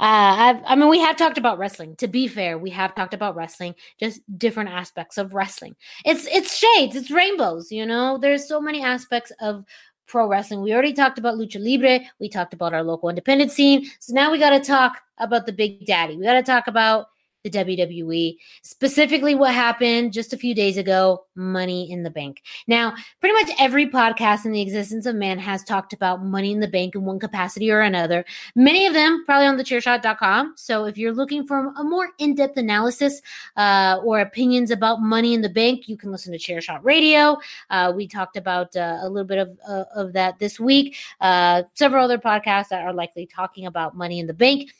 Uh, i mean, we have talked about wrestling. To be fair, we have talked about wrestling, just different aspects of wrestling. It's it's shades, it's rainbows. You know, there's so many aspects of pro wrestling. We already talked about lucha libre. We talked about our local independent scene. So now we got to talk about the big daddy. We got to talk about the WWE, specifically what happened just a few days ago Money in the Bank. Now, pretty much every podcast in the existence of man has talked about Money in the Bank in one capacity or another. Many of them probably on thechairshot.com. So if you're looking for a more in depth analysis uh, or opinions about Money in the Bank, you can listen to Chairshot Radio. Uh, we talked about uh, a little bit of, uh, of that this week. Uh, several other podcasts that are likely talking about Money in the Bank.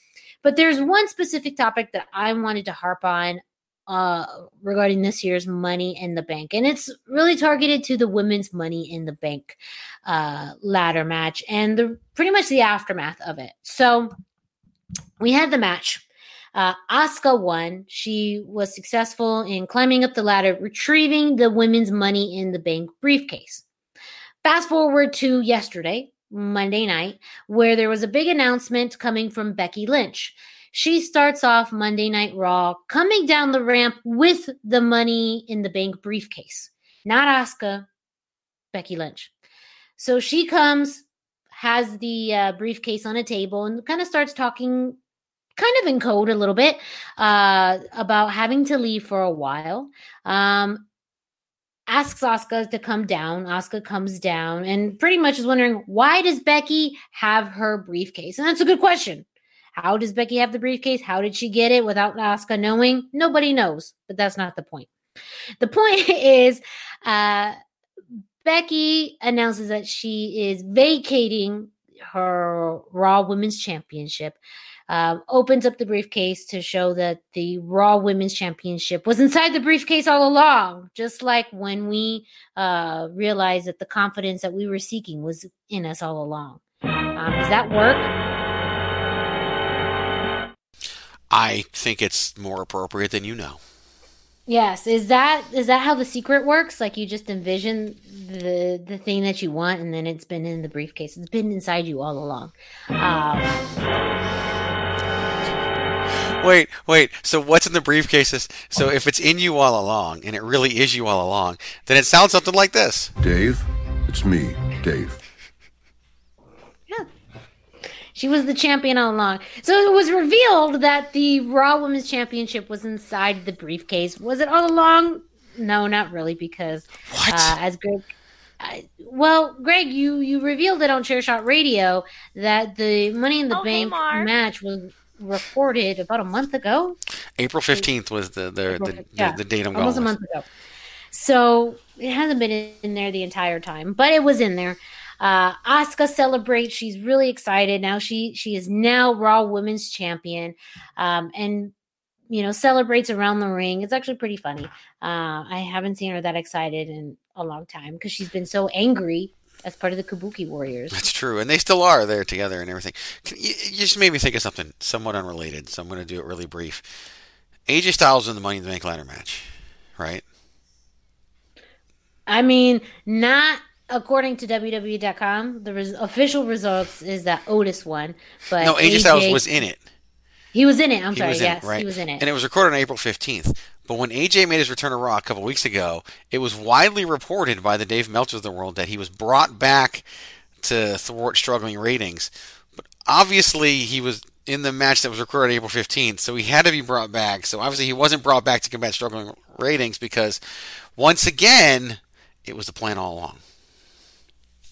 But there's one specific topic that I wanted to harp on uh, regarding this year's Money in the Bank. And it's really targeted to the women's Money in the Bank uh, ladder match and the pretty much the aftermath of it. So we had the match. Uh, Asuka won. She was successful in climbing up the ladder, retrieving the women's Money in the Bank briefcase. Fast forward to yesterday, Monday night, where there was a big announcement coming from Becky Lynch. She starts off Monday Night Raw coming down the ramp with the money in the bank briefcase. Not Asuka, Becky Lynch. So she comes, has the uh, briefcase on a table, and kind of starts talking, kind of in code a little bit, uh, about having to leave for a while. Um, asks Asuka to come down. Asuka comes down and pretty much is wondering why does Becky have her briefcase? And that's a good question. How does Becky have the briefcase? How did she get it without Asuka knowing? Nobody knows, but that's not the point. The point is uh, Becky announces that she is vacating her Raw Women's Championship um, opens up the briefcase to show that the Raw Women's Championship was inside the briefcase all along, just like when we uh, realized that the confidence that we were seeking was in us all along. Um, does that work?
I think it's more appropriate than you know.
Yes, is that is that how the secret works? Like you just envision the the thing that you want, and then it's been in the briefcase. It's been inside you all along. Um,
wait, wait. So what's in the briefcases? So if it's in you all along, and it really is you all along, then it sounds something like this.
Dave, it's me, Dave.
Yeah. She was the champion all along. So it was revealed that the Raw Women's Championship was inside the briefcase. Was it all along? No, not really, because uh, as Greg uh, well, Greg, you you revealed it on Chairshot Radio that the Money in the
oh,
Bank
hey,
match was recorded about a month ago.
April fifteenth was the the, the,
yeah,
the, the date I'm
almost
going
a month ago. So it hasn't been in there the entire time, but it was in there. Uh, Asuka celebrates. She's really excited now. She she is now Raw Women's Champion, um, and you know celebrates around the ring. It's actually pretty funny. Uh, I haven't seen her that excited in a long time because she's been so angry as part of the Kabuki Warriors.
That's true, and they still are there together and everything. You, you just made me think of something somewhat unrelated, so I'm going to do it really brief. AJ Styles in the Money in the Bank ladder match, right?
I mean, not according to WWE.com. The res- official results is that Otis won, but
no, AJ, AJ Styles was in it.
He was in it. I'm
he
sorry. Yes,
it, right?
he was in it.
And it was recorded on April 15th. But when AJ made his return to Raw a couple weeks ago, it was widely reported by the Dave Meltzers of the world that he was brought back to thwart struggling ratings. But obviously, he was in the match that was recorded April 15th, so he had to be brought back. So obviously, he wasn't brought back to combat struggling ratings because, once again, it was the plan all along.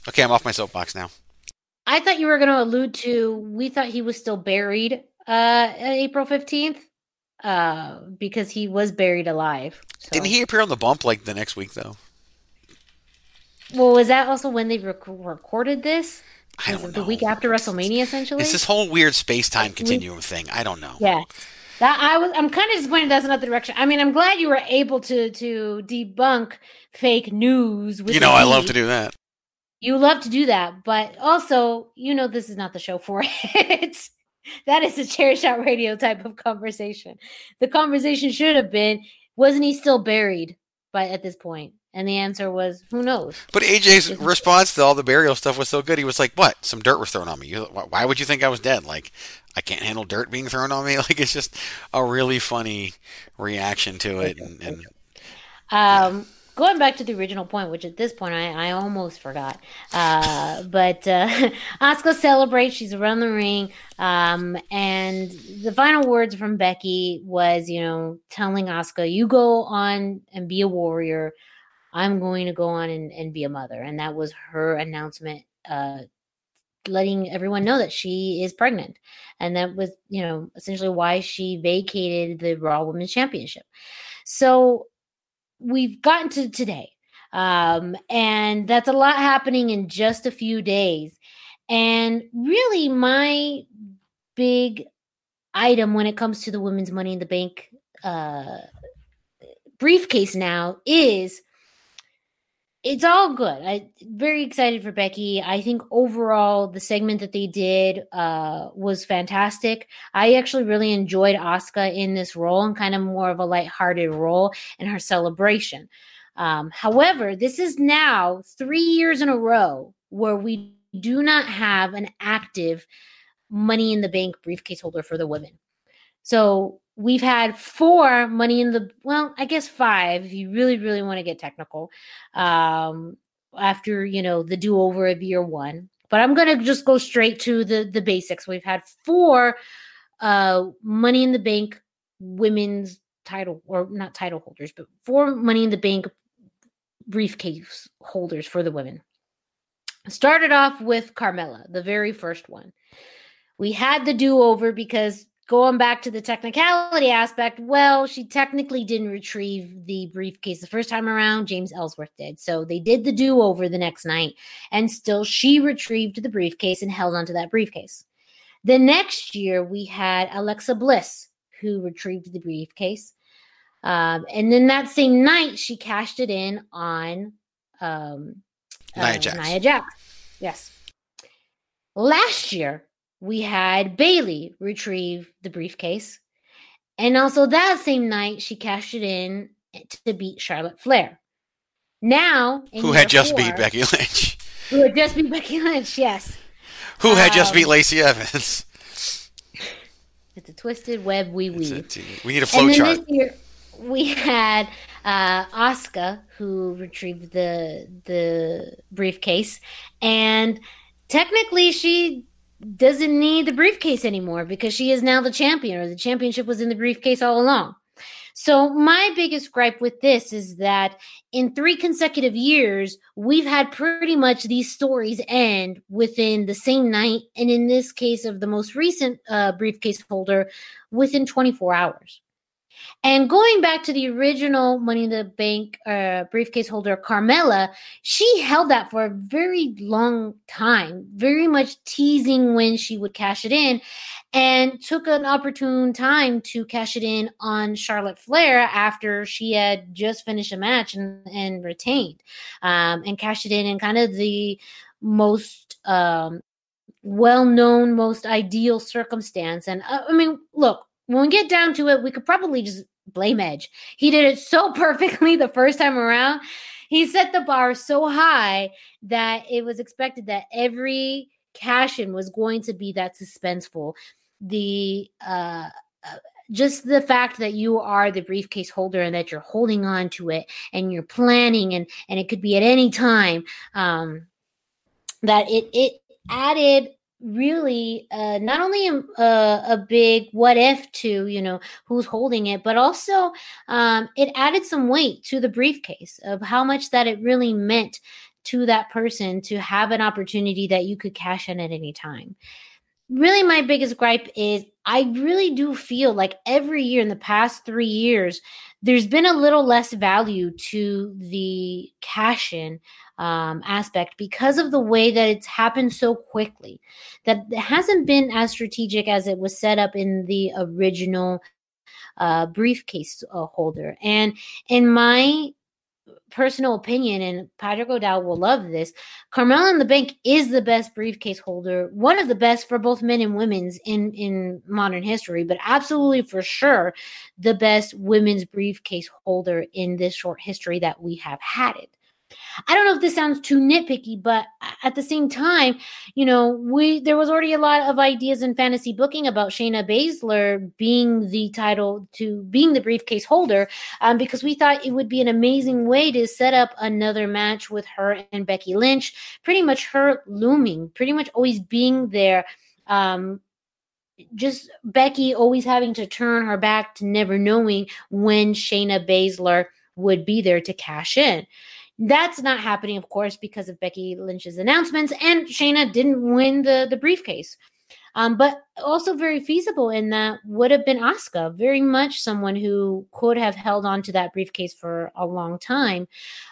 Okay, I'm off my soapbox now.
I thought you were going to allude to we thought he was still buried uh April 15th uh because he was buried alive. So.
Didn't he appear on the bump like the next week though?
Well, was that also when they rec- recorded this?
I don't know.
The week after WrestleMania, essentially.
It's this whole weird space time continuum thing. I don't know.
Yeah. That I was I'm kind of disappointed that's not the direction. I mean, I'm glad you were able to to debunk fake news with
You know, I love to do that.
You love to do that, but also, you know, this is not the show for it. that is a Chairshot Radio type of conversation. The conversation should have been wasn't he still buried by at this point? And the answer was, who knows?
But AJ's response to all the burial stuff was so good. He was like, "What? Some dirt was thrown on me. Why would you think I was dead? Like, I can't handle dirt being thrown on me. Like, it's just a really funny reaction to it." And, and
um, going back to the original point, which at this point I, I almost forgot. Uh, but uh, Asuka celebrates. She's around the ring. Um, and the final words from Becky was, you know, telling Asuka, you go on and be a warrior. I'm going to go on and, and be a mother. And that was her announcement, uh, letting everyone know that she is pregnant. And that was, you know, essentially why she vacated the Raw Women's Championship. So we've gotten to today. Um, and that's a lot happening in just a few days. And really, my big item when it comes to the women's money in the bank uh, briefcase now is it's all good. I very excited for Becky. I think overall the segment that they did uh, was fantastic. I actually really enjoyed Asuka in this role and kind of more of a lighthearted role in her celebration. Um, however, this is now three years in a row where we do not have an active Money in the Bank briefcase holder for the women. So we've had four money in the well i guess five if you really really want to get technical um after you know the do-over of year one. But i'm gonna just go straight to the the basics. We've had four uh money in the bank women's title or not title holders but four money in the bank briefcase holders for the women. Started off with carmella the very first one. We had the do-over because going back to the technicality aspect, well, she technically didn't retrieve the briefcase the first time around. James Ellsworth did. So they did the do over the next night, and still she retrieved the briefcase and held onto that briefcase. The next year, we had Alexa Bliss, who retrieved the briefcase. Um, and then that same night, she cashed it in on um,
Nia uh, Jax.
Nia Jax. Yes. Last year, we had Bayley retrieve the briefcase. And also that same night, she cashed it in to beat Charlotte Flair. Now,
who had just four, beat Becky Lynch?
Who had just beat Becky Lynch? Yes.
Who um, had just beat um, Lacey Evans?
It's a twisted web we weave.
We need a flow chart.
This year, we had uh, Asuka who retrieved the the briefcase, and technically she doesn't need the briefcase anymore because she is now the champion or the championship was in the briefcase all along. So my biggest gripe with this is that in three consecutive years, we've had pretty much these stories end within the same night, and in this case of the most recent uh, briefcase holder, within 24 hours. And going back to the original Money in the Bank uh, briefcase holder, Carmella, she held that for a very long time, very much teasing when she would cash it in, and took an opportune time to cash it in on Charlotte Flair after she had just finished a match and, and retained, um, and cashed it in in kind of the most um, well known, most ideal circumstance. And uh, I mean, look, when we get down to it, we could probably just blame Edge. He did it so perfectly the first time around. He set the bar so high that it was expected that every cash in was going to be that suspenseful. The uh, uh, just the fact that you are the briefcase holder and that you're holding on to it and you're planning and and it could be at any time um that it it added really uh, not only a, a, big what if to you know who's holding it but also um, it added some weight to the briefcase of how much that it really meant to that person to have an opportunity that you could cash in at any time really my biggest gripe is i really do feel like every year in the past three years there's been a little less value to the cash in um, aspect because of the way that it's happened so quickly. That it hasn't been as strategic as it was set up in the original uh, briefcase uh, holder. And in my personal opinion, and Patrick O'Dowd will love this. Carmella in the Bank is the best briefcase holder, one of the best for both men and women's in in modern history, but absolutely for sure the best women's briefcase holder in this short history that we have had it. I don't know if this sounds too nitpicky, but at the same time, you know, we there was already a lot of ideas in fantasy booking about Shayna Baszler being the title to being the briefcase holder, um, because we thought it would be an amazing way to set up another match with her and Becky Lynch. Pretty much her looming, pretty much always being there. Um, just Becky always having to turn her back to never knowing when Shayna Baszler would be there to cash in. That's not happening, of course, because of Becky Lynch's announcements, and Shayna didn't win the the briefcase. Um, but also very feasible in that would have been Asuka, very much someone who could have held on to that briefcase for a long time.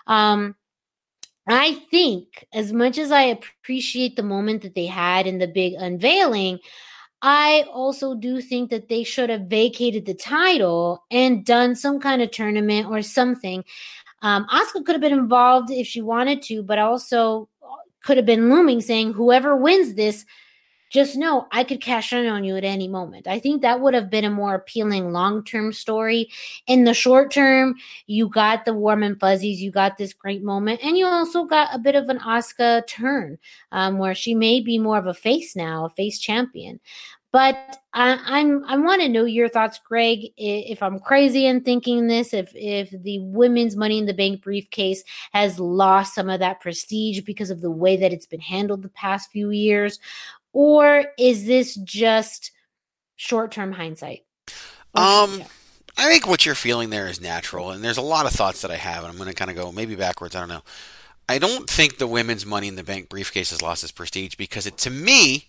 Um, I think, as much as I appreciate the moment that they had in the big unveiling, I also do think that they should have vacated the title and done some kind of tournament or something um, Asuka could have been involved if she wanted to, but also could have been looming saying, whoever wins this, just know I could cash in on you at any moment. I think that would have been a more appealing long term story. In the short term, you got the warm and fuzzies, you got this great moment, and you also got a bit of an Asuka turn um, where she may be more of a face now, a face champion. But I, am I want to know your thoughts, Greg. If I'm crazy in thinking this, if if the women's Money in the Bank briefcase has lost some of that prestige because of the way that it's been handled the past few years, or is this just short term hindsight?
Um. I think what you're feeling there is natural, and there's a lot of thoughts that I have, and I'm going to kind of go maybe backwards. I don't know. I don't think the women's Money in the Bank briefcase has lost its prestige because it, to me,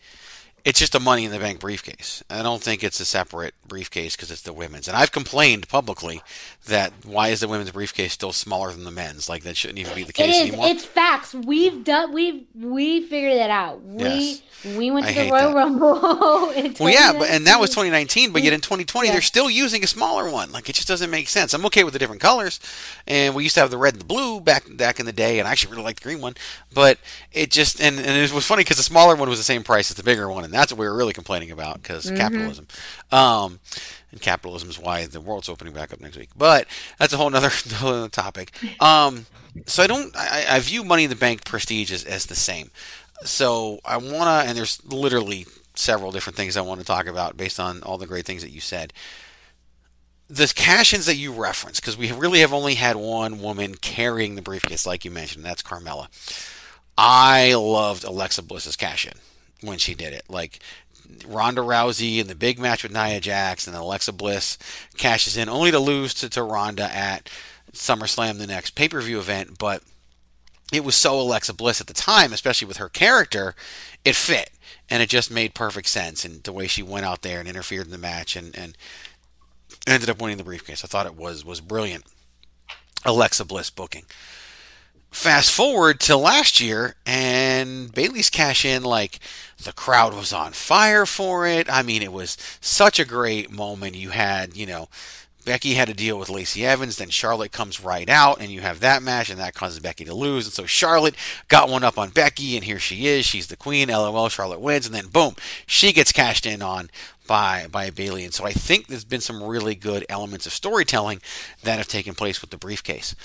it's just a money in the bank briefcase. I don't think it's a separate briefcase because it's the women's. And I've complained publicly that why is the women's briefcase still smaller than the men's? Like that shouldn't even be the case
it is.
anymore.
It's facts. We've done. We've we figured that out. We
yes.
we went to I the Royal that. Rumble.
well, yeah, but and that was 2019. But yet in 2020, yeah. they're still using a smaller one. Like it just doesn't make sense. I'm okay with the different colors, and we used to have the red and the blue back back in the day, and I actually really liked the green one. But it just and, and it was funny because the smaller one was the same price as the bigger one, and that's what we were really complaining about because mm-hmm. capitalism. Um, and capitalism is why the world's opening back up next week. But that's a whole other, topic. Um, so I don't. I, I, view Money in the Bank prestige as, as the same. So I want to, and there's literally several different things I want to talk about based on all the great things that you said. The cash-ins that you referenced, because we really have only had one woman carrying the briefcase, like you mentioned, that's Carmella. I loved Alexa Bliss's cash-in when she did it. Like Ronda Rousey in the big match with Nia Jax and Alexa Bliss cashes in only to lose to, to Ronda at SummerSlam, the next pay per view event. But it was so Alexa Bliss at the time, especially with her character, it fit and it just made perfect sense. And the way she went out there and interfered in the match and, and ended up winning the briefcase, I thought it was was brilliant. Alexa Bliss booking. Fast forward to last year, and Bayley's cash in, like, the crowd was on fire for it. I mean, it was such a great moment. You had, you know, Becky had to deal with Lacey Evans, then Charlotte comes right out, and you have that match, and that causes Becky to lose. And so Charlotte got one up on Becky, and here she is. She's the queen. LOL, Charlotte wins, and then boom, she gets cashed in on by by Bayley. And so I think there's been some really good elements of storytelling that have taken place with the briefcase.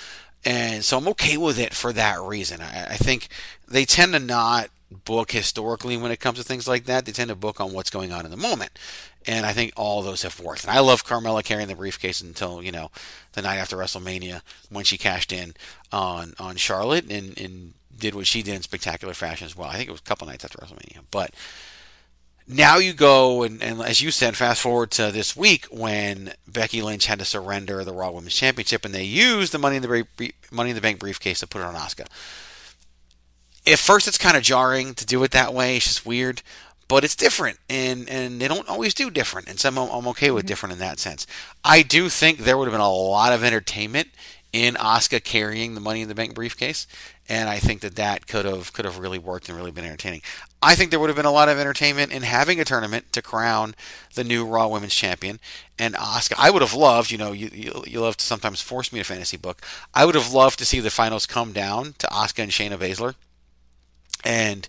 And so I'm okay with it for that reason. I, I think they tend to not book historically when it comes to things like that. They tend to book on what's going on in the moment. And I think all those have worked. And I love Carmella carrying the briefcase until, you know, the night after WrestleMania when she cashed in on, on Charlotte and, and did what she did in spectacular fashion as well. I think it was a couple nights after WrestleMania. But now you go and, and, as you said, fast forward to this week when Becky Lynch had to surrender the Raw Women's Championship, and they used the Money in the Money in the Bank briefcase to put it on Asuka. At first, it's kind of jarring to do it that way. It's just weird, but it's different, and and they don't always do different. And some I'm okay with mm-hmm. different in that sense. I do think there would have been a lot of entertainment in Asuka carrying the Money in the Bank briefcase, and I think that that could have could have really worked and really been entertaining. I think there would have been a lot of entertainment in having a tournament to crown the new Raw Women's Champion and Asuka. I would have loved, you know, you, you you love to sometimes force me to fantasy book. I would have loved to see the finals come down to Asuka and Shayna Baszler, and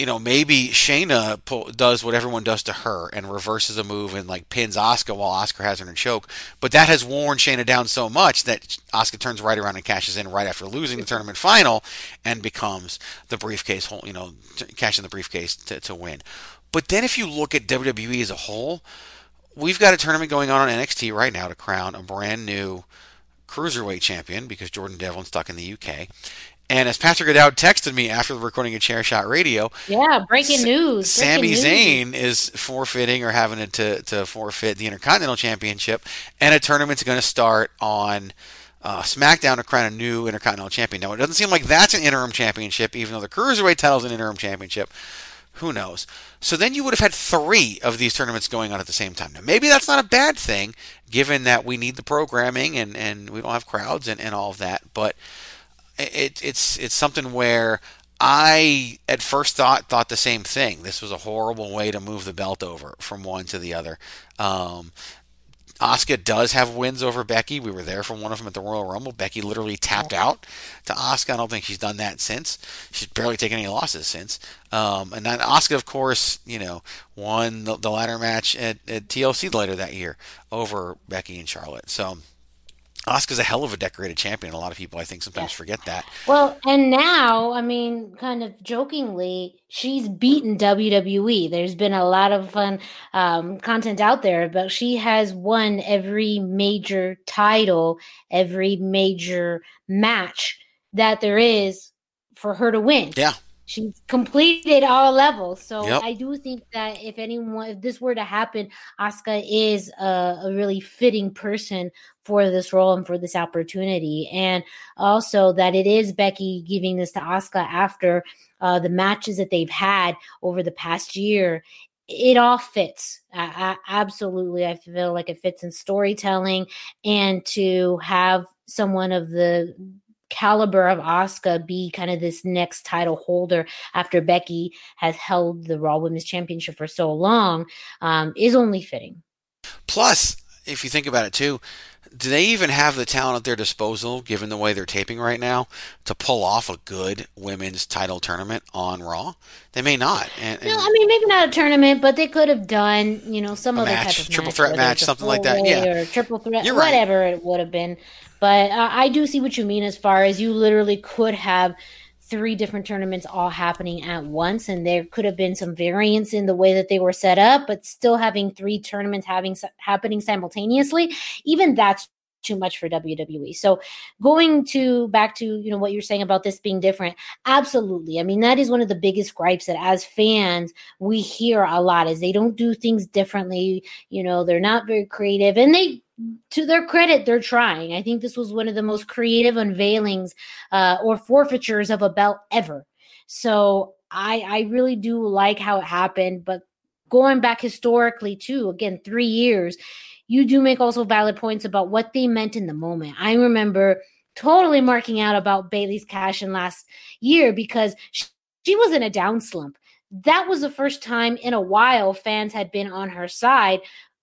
you know, maybe Shayna pull, does what everyone does to her and reverses a move and like pins Asuka while Asuka has her in a choke. But that has worn Shayna down so much that Asuka turns right around and cashes in right after losing the tournament final and becomes the briefcase, you know, cashing the briefcase to, to win. But then if you look at WWE as a whole, we've got a tournament going on on NXT right now to crown a brand new cruiserweight champion because Jordan Devlin's stuck in the UK. And as Patrick O'Dowd texted me after the recording of Chairshot Radio,
yeah, breaking news.
Sammy
breaking
Zayn is forfeiting or having to, to forfeit the Intercontinental Championship, and a tournament's going to start on uh, SmackDown to crown a new Intercontinental Champion. Now, it doesn't seem like that's an interim championship, even though the Cruiserweight title is an interim championship. Who knows? So then you would have had three of these tournaments going on at the same time. Now, maybe that's not a bad thing, given that we need the programming and, and we don't have crowds and, and all of that, but it, it's it's something where I at first thought thought the same thing. This was a horrible way to move the belt over from one to the other. Um, Asuka does have wins over Becky. We were there for one of them at the Royal Rumble. Becky literally tapped out to Asuka. I don't think she's done that since. She's barely taken any losses since. Um, and then Asuka, of course, you know, won the, the ladder match at, at TLC later that year over Becky and Charlotte. So Asuka's a hell of a decorated champion. A lot of people, I think, sometimes forget that.
Well, and now, I mean, kind of jokingly, she's beaten WWE. There's been a lot of fun um, content out there, but she has won every major title, every major match that there is for her to win.
Yeah
she's completed all levels. So yep. I do think that if anyone, if this were to happen, Asuka is a, a, really fitting person for this role and for this opportunity. And also that it is Becky giving this to Asuka after uh, the matches that they've had over the past year. It all fits. I, I, absolutely. I feel like it fits in storytelling and to have someone of the caliber of Asuka be kind of this next title holder after Becky has held the Raw Women's Championship for so long um, is only fitting.
Plus, if you think about it too, do they even have the talent at their disposal, given the way they're taping right now, to pull off a good women's title tournament on Raw? They may not. And, and
no, I mean maybe not a tournament, but they could have done, you know, some other
match,
type of
triple
match,
threat match, something like that. Yeah,
or triple threat,
You're
whatever
right.
it would have been. But uh, I do see what you mean as far as you literally could have three different tournaments all happening at once and there could have been some variance in the way that they were set up but still having three tournaments having happening simultaneously even that's too much for WWE. So going to back to you know what you're saying about this being different, absolutely. I mean that is one of the biggest gripes that as fans we hear a lot is they don't do things differently. You know they're not very creative, and they to their credit, they're trying. I think this was one of the most creative unveilings uh, or forfeitures of a belt ever. So I I really do like how it happened, but going back historically too, again three years you do make also valid points about what they meant in the moment. I remember totally marking out about Bayley's cash in last year because she, she was in a down slump. That was the first time in a while fans had been on her side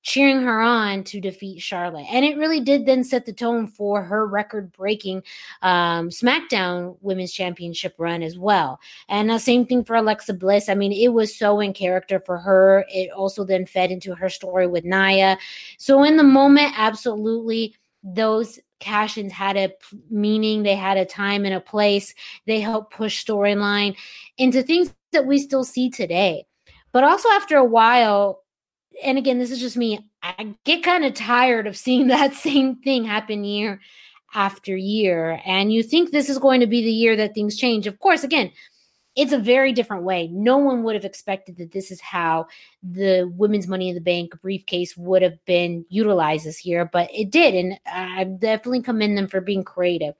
cheering her on to defeat Charlotte. And it really did then set the tone for her record breaking um, SmackDown Women's Championship run as well. And the same thing for Alexa Bliss. I mean, it was so in character for her. It also then fed into her story with Nia. So in the moment, absolutely, those cash ins had a meaning, they had a time and a place. They helped push storyline into things that we still see today. But also after a while, and again, this is just me. I get kind of tired of seeing that same thing happen year after year. And you think this is going to be the year that things change. Of course, again, it's a very different way. No one would have expected that this is how the women's money in the bank briefcase would have been utilized this year, but it did. And I definitely commend them for being creative.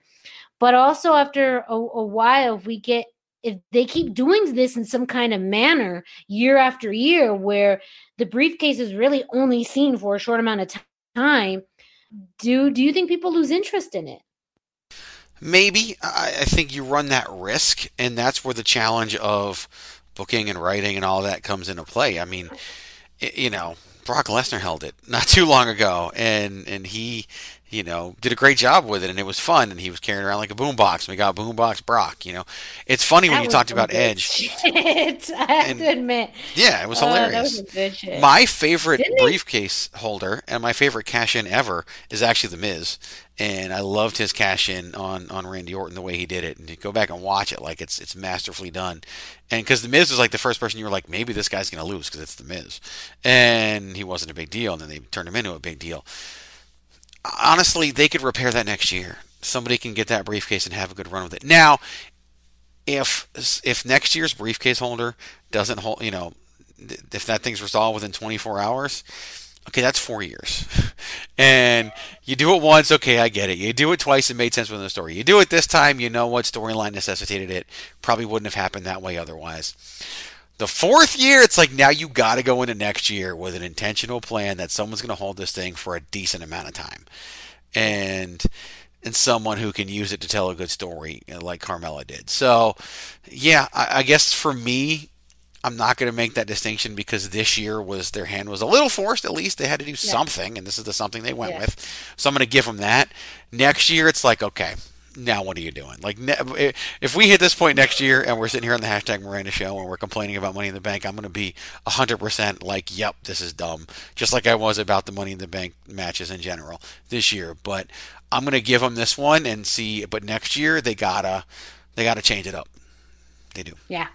But also, after a, a while, we get if they keep doing this in some kind of manner year after year where the briefcase is really only seen for a short amount of time do do you think people lose interest in it
Maybe. I, I think you run that risk, and that's where the challenge of booking and writing and all that comes into play. I mean, you know, Brock Lesnar held it not too long ago, and and he you know, did a great job with it, and it was fun. And he was carrying around like a boombox. And we got boombox Brock. You know, it's funny
That
when you talked about Edge.
Shit, I have
And-
to admit.
Yeah, it was
Oh,
hilarious.
was some good shit.
My favorite
Didn't
briefcase holder and my favorite cash in ever is actually the Miz, and I loved his cash in on on Randy Orton the way he did it. And you go back and watch it, like it's it's masterfully done. And because the Miz was like the first person you were like, maybe this guy's gonna lose because it's the Miz, and he wasn't a big deal, and then they turned him into a big deal. Honestly, they could repair that next year. Somebody can get that briefcase and have a good run with it. Now, if if next year's briefcase holder doesn't hold, you know, if that thing's resolved within 24 hours, okay, that's four years. and you do it once, okay, I get it. You do it twice, it made sense within the story. You do it this time, you know what storyline necessitated it. Probably wouldn't have happened that way otherwise. The fourth year, it's like now you got to go into next year with an intentional plan that someone's going to hold this thing for a decent amount of time, and and someone who can use it to tell a good story, like Carmella did. So, yeah, I, I guess for me, I'm not going to make that distinction because this year was their hand was a little forced. At least they had to do something, and this is the something they went
Yeah.
with. So I'm going to give them that. Next year, it's like okay. Now what are you doing? Like, ne- if we hit this point next year and we're sitting here on the hashtag Miranda Show and we're complaining about Money in the Bank, I'm going to be 100% like, "Yep, this is dumb," just like I was about the Money in the Bank matches in general this year. But I'm going to give them this one and see. But next year they gotta they gotta change it up. They do.
Yeah.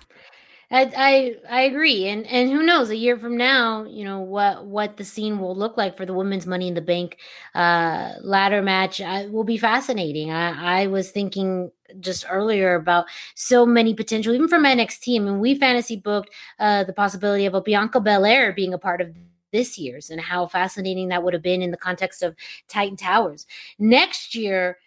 I, I I agree, and and who knows? A year from now, you know what what the scene will look like for the women's Money in the Bank uh, ladder match uh, will be fascinating. I, I was thinking just earlier about so many potential, even from NXT. I mean, we fantasy booked uh, the possibility of a Bianca Belair being a part of this year's, and how fascinating that would have been in the context of Titan Towers. Next year,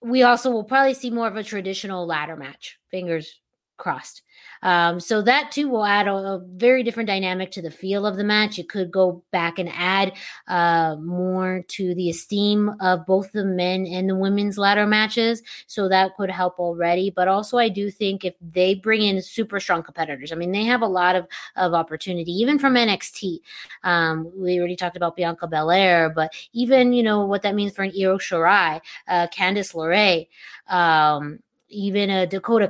we also will probably see more of a traditional ladder match. Fingers crossed. Um, so that too will add a, a very different dynamic to the feel of the match. It could go back and add uh, more to the esteem of both the men and the women's ladder matches. So that could help already. But also, I do think if they bring in super strong competitors, I mean, they have a lot of, of opportunity, even from NXT. Um, we already talked about Bianca Belair, but even, you know, what that means for an Io Shirai, uh, Candice LeRae, um, even a Dakota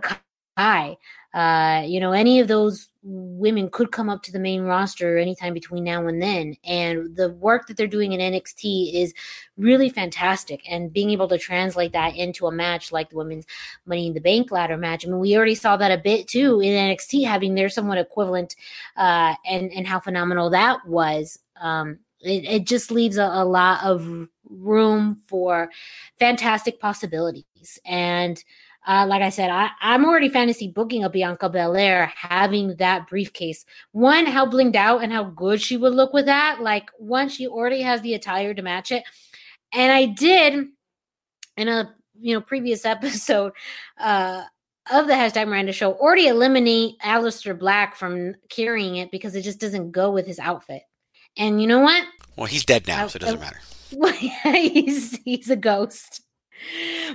Kai. Uh, you know, any of those women could come up to the main roster anytime between now and then. And the work that they're doing in NXT is really fantastic. And being able to translate that into a match like the women's Money in the Bank ladder match. I mean, we already saw that a bit too in NXT, having their somewhat equivalent, uh, and and how phenomenal that was. Um, it, it just leaves a, a lot of room for fantastic possibilities. And uh, like I said, I, I'm already fantasy booking a Bianca Belair having that briefcase. One, how blinged out and how good she would look with that. Like, one, she already has the attire to match it. And I did in a you know previous episode uh, of the hashtag Miranda Show already eliminate Aleister Black from carrying it because it just doesn't go with his outfit. And you know what?
Well, he's dead now,
I-
so it doesn't
I-
matter.
he's he's a ghost.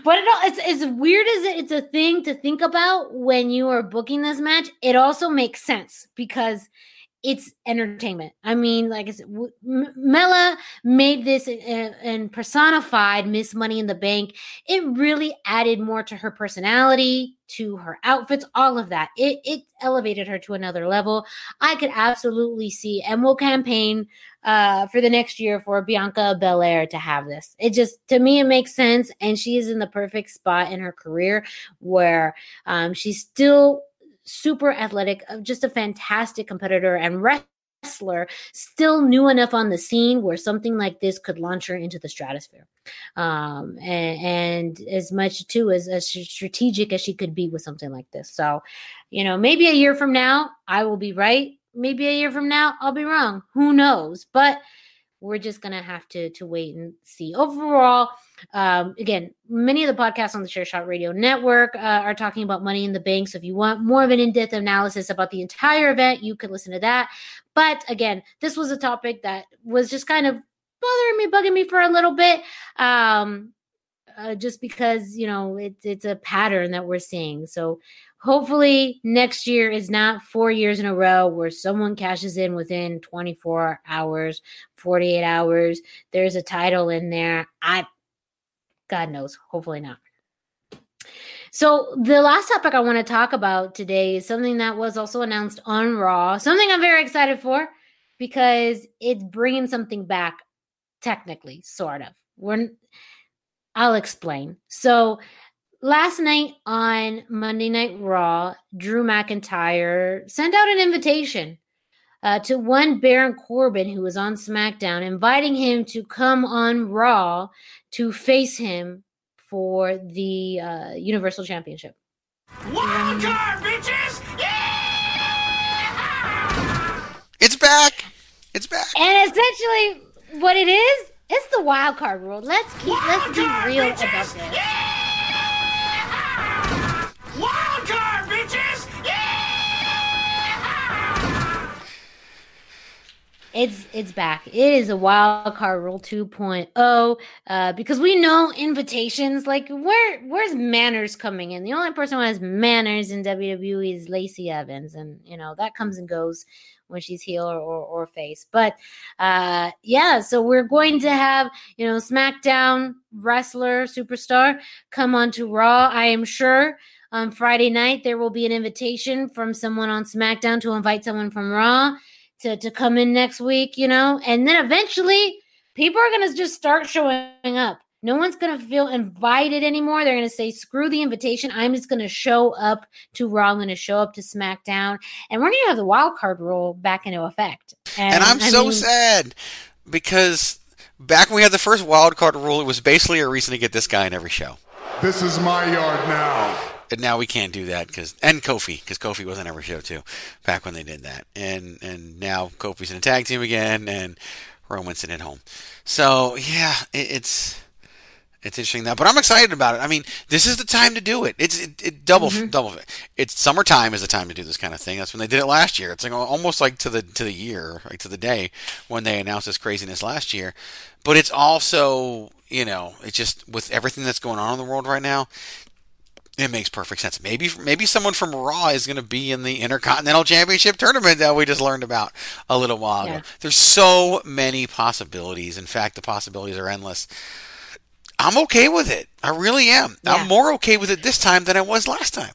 But it, it's as weird as it, it's a thing to think about when you are booking this match. It also makes sense because it's entertainment. I mean, like I said, w- M- Mela made this and, and personified Miss Money in the Bank. It really added more to her personality, to her outfits, all of that. It it elevated her to another level. I could absolutely see, and we'll campaign uh, for the next year for Bianca Belair to have this. It just, to me, it makes sense. And she is in the perfect spot in her career where um, she's still super athletic, uh, just a fantastic competitor and wrestler, still new enough on the scene where something like this could launch her into the stratosphere. Um, and, and as much too as, as strategic as she could be with something like this. So, you know, maybe a year from now, I will be right maybe a year from now I'll be wrong. Who knows? But we're just gonna have to to wait and see. Overall, um, again, many of the podcasts on the Chairshot Radio Network uh, are talking about Money in the Bank. So if you want more of an in depth analysis about the entire event, you could listen to that. But again, this was a topic that was just kind of bothering me, bugging me for a little bit. Um, uh, just because you know it's it's a pattern that we're seeing. So hopefully next year is not four years in a row where someone cashes in within 24 hours, 48 hours. There's a title in there. I, God knows, hopefully not. So the last topic I want to talk about today is something that was also announced on Raw. Something I'm very excited for because it's bringing something back, technically, sort of. We're, I'll explain. So last night on Monday Night Raw, Drew McIntyre sent out an invitation uh, to one Baron Corbin who was on SmackDown, inviting him to come on Raw to face him for the uh, Universal Championship.
Wild card, bitches! Yeah!
It's back. It's back.
And essentially, what it is, it's the wild card rule. Let's keep, let's be real about this.
Wild
It's it's back. It is a wild card rule 2.0 uh, because we know invitations like where where's manners coming in. The only person who has manners in WWE is Lacey Evans, and you know that comes and goes when she's heel or, or, or face. But uh, yeah, so we're going to have you know SmackDown wrestler superstar come on to Raw. I am sure on Friday night there will be an invitation from someone on SmackDown to invite someone from Raw to, to come in next week, you know, and then eventually people are going to just start showing up. No one's going to feel invited anymore. They're going to say, screw the invitation. I'm just going to show up to Raw. I'm going to show up to SmackDown. And we're going to have the wild card rule back into effect.
And, and I'm I so mean, sad because back when we had the first wild card rule, it was basically a reason to get this guy in every show.
This is my yard now.
But now we can't do that because and Kofi because Kofi was on every show too, back when they did that, and and now Kofi's in a tag team again, and Roman's in at home. So yeah, it, it's it's interesting that, but I'm excited about it. I mean, this is the time to do it. It's it, it double mm-hmm. double. It's summertime is the time to do this kind of thing. That's when they did it last year. It's like almost like to the to the year, like to the day when they announced this craziness last year. But it's also you know, it's just with everything that's going on in the world right now, it makes perfect sense. Maybe maybe someone from Raw is going to be in the Intercontinental Championship tournament that we just learned about a little while yeah. ago. There's so many possibilities. In fact, the possibilities are endless. I'm okay with it. I really am. Yeah. I'm more okay with it this time than I was last time.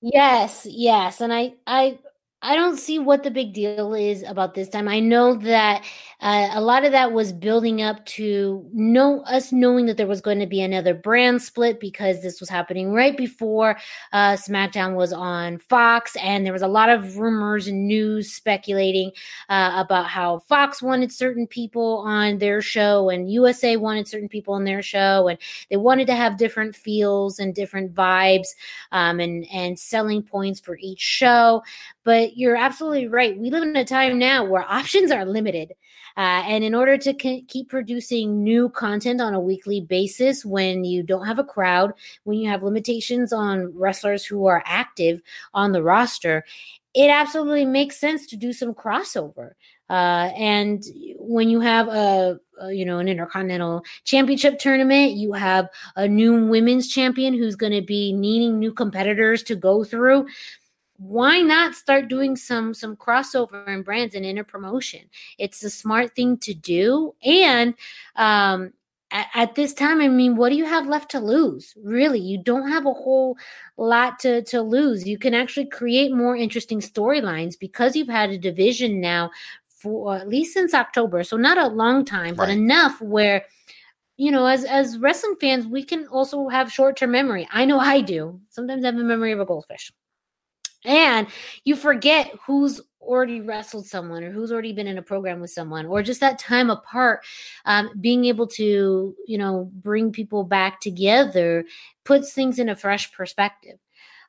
Yes, yes, and I I I don't see what the big deal is about this time. I know that uh, a lot of that was building up to know us knowing that there was going to be another brand split because this was happening right before uh, SmackDown was on Fox, and there was a lot of rumors and news speculating uh, about how Fox wanted certain people on their show and USA wanted certain people on their show, and they wanted to have different feels and different vibes um, and and selling points for each show. But you're absolutely right. We live in a time now where options are limited. Uh, and in order to c- keep producing new content on a weekly basis, when you don't have a crowd, when you have limitations on wrestlers who are active on the roster, it absolutely makes sense to do some crossover. Uh, and when you have a, a, you know an intercontinental championship tournament, you have a new women's champion who's going to be needing new competitors to go through why not start doing some some crossover and brands and inner promotion it's a smart thing to do and um at, at, this time i mean what do you have left to lose really you don't have a whole lot to to lose you can actually create more interesting storylines because you've had a division now for at least since october so not a long time but right. enough where you know, as as wrestling fans, we can also have short term memory. I know I do. Sometimes I have a memory of a goldfish and you forget who's already wrestled someone or who's already been in a program with someone or just that time apart um, being able to you know bring people back together puts things in a fresh perspective.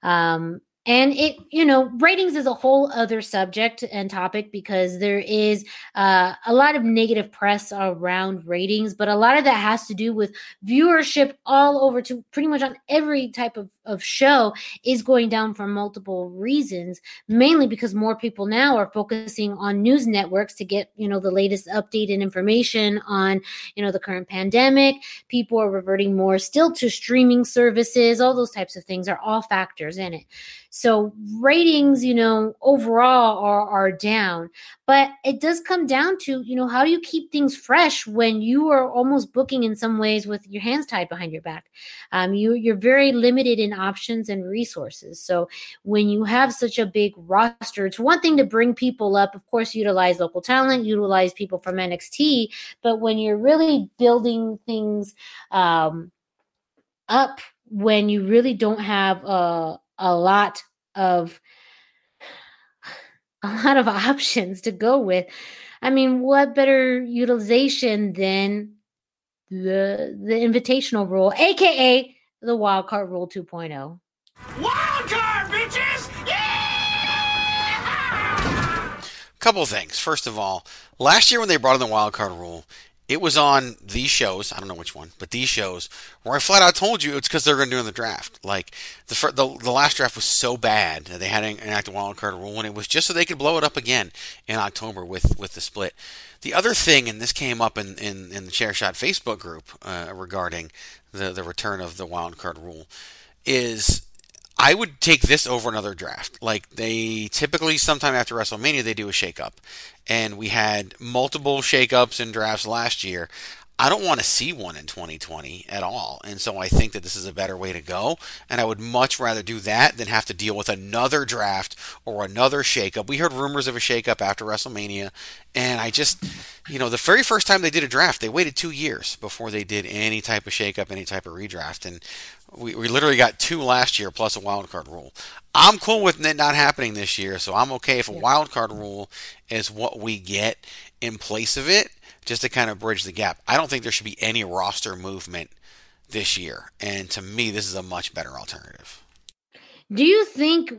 Um, and it you know ratings is a whole other subject and topic because there is uh, a lot of negative press around ratings but a lot of that has to do with viewership all over to pretty much on every type of, of show is going down for multiple reasons mainly because more people now are focusing on news networks to get you know the latest update and information on you know the current pandemic. People are reverting more still to streaming services. All those types of things are all factors in it so ratings, you know, overall are, are down. But it does come down to, you know, how do you keep things fresh when you are almost booking in some ways with your hands tied behind your back? Um, you, you're very limited in options and resources. So when you have such a big roster, it's one thing to bring people up. Of course, utilize local talent, utilize people from NXT. But when you're really building things um, up, when you really don't have a a lot of a lot of options to go with. I mean, what better utilization than the the invitational rule, aka the wild card rule 2.0.
Wild card, bitches! Yeah!
Couple things. First of all, last year when they brought in the wild card rule, it was on these shows. I don't know which one, but these shows where I flat out told you it's because they're going to do in the draft. Like the, the the last draft was so bad that they had to enact a wild card rule, and it was just so they could blow it up again in October with with the split. The other thing, and this came up in in, in the Chairshot Facebook group uh, regarding the the return of the wild card rule, is I would take this over another draft. Like they typically, sometime after WrestleMania, they do a shakeup, and we had multiple shakeups and drafts last year. I don't want to see one in 2020 at all. And so I think that this is a better way to go. And I would much rather do that than have to deal with another draft or another shakeup. We heard rumors of a shakeup after WrestleMania. And I just, you know, the very first time they did a draft, they waited two years before they did any type of shakeup, any type of redraft. And we, we literally got two last year plus a wild card rule. I'm cool with it not happening this year, so I'm okay if a wild card rule is what we get in place of it, just to kind of bridge the gap. I don't think there should be any roster movement this year, and to me, this is a much better alternative.
Do you think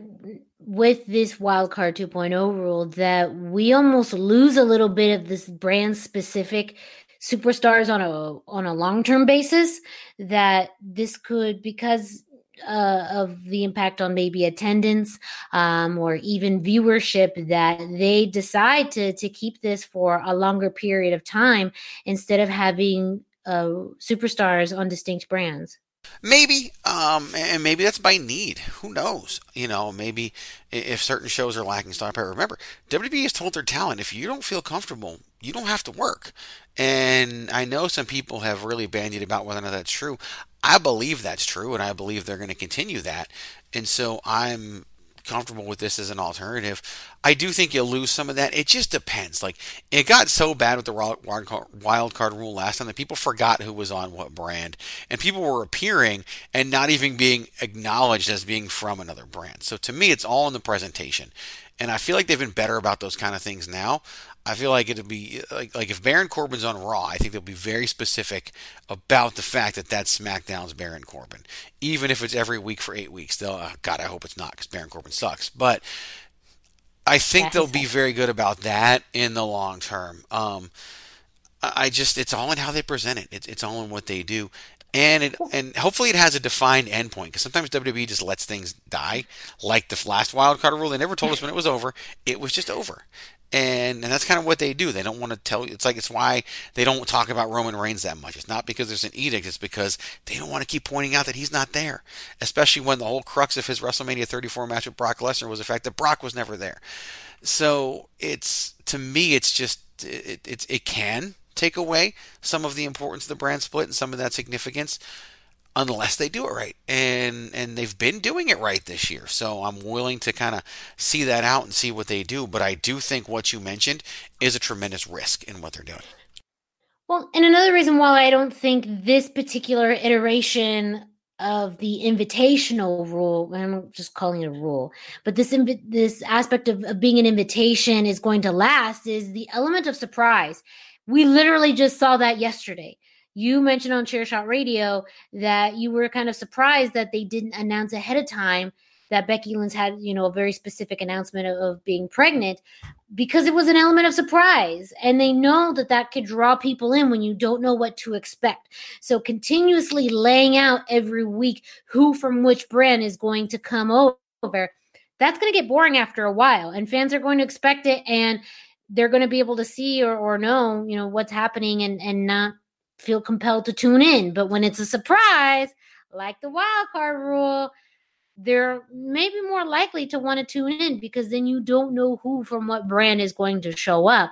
with this wildcard 2.0 rule that we almost lose a little bit of this brand specific superstars on a on a long term basis that this could because uh, of the impact on maybe attendance um, or even viewership that they decide to to keep this for a longer period of time instead of having uh, superstars on distinct brands.
Maybe, um, and maybe that's by need. Who knows? You know, maybe if certain shows are lacking star power. Remember, WWE has told their talent if you don't feel comfortable, you don't have to work. And I know some people have really bandied about whether or not that's true. I believe that's true, and I believe they're going to continue that. And so I'm comfortable with this as an alternative. I do think you'll lose some of that. It just depends. Like it got so bad with the wild card rule last time that people forgot who was on what brand, and people were appearing and not even being acknowledged as being from another brand. So to me, it's all in the presentation, and I feel like they've been better about those kind of things now. I feel like it'll be like like if Baron Corbin's on Raw, I think they'll be very specific about the fact that that's SmackDown's Baron Corbin, even if it's every week for eight weeks. They'll uh, God, I hope it's not because Baron Corbin sucks, but I think they'll be very good about that in the long term. Um, I just it's all in how they present it. It's, it's all in what they do, and it and hopefully it has a defined endpoint because sometimes WWE just lets things die, like the last wild card rule. They never told us when it was over. It was just over, and and that's kind of what they do. They don't want to tell you. It's like it's why they don't talk about Roman Reigns that much. It's not because there's an edict. It's because they don't want to keep pointing out that he's not there. Especially when the whole crux of his WrestleMania 34 match with Brock Lesnar was the fact that Brock was never there. So it's to me, it's just it it, it can take away some of the importance of the brand split and some of that significance unless they do it right. And and they've been doing it right this year. So I'm willing to kind of see that out and see what they do, but I do think what you mentioned is a tremendous risk in what they're doing.
Well, and another reason why I don't think this particular iteration of the invitational rule i'm just calling it a rule but this inv- this aspect of, of being an invitation is going to last is the element of surprise we literally just saw that yesterday you mentioned on Chairshot Radio that you were kind of surprised that they didn't announce ahead of time that Becky Lynch had, you know, a very specific announcement of, of being pregnant because it was an element of surprise. And they know that that could draw people in when you don't know what to expect. So continuously laying out every week who from which brand is going to come over, that's going to get boring after a while. And fans are going to expect it. And they're going to be able to see or, or know, you know, what's happening and, and not feel compelled to tune in. But when it's a surprise, like the wild card rule, they're maybe more likely to want to tune in because then you don't know who from what brand is going to show up.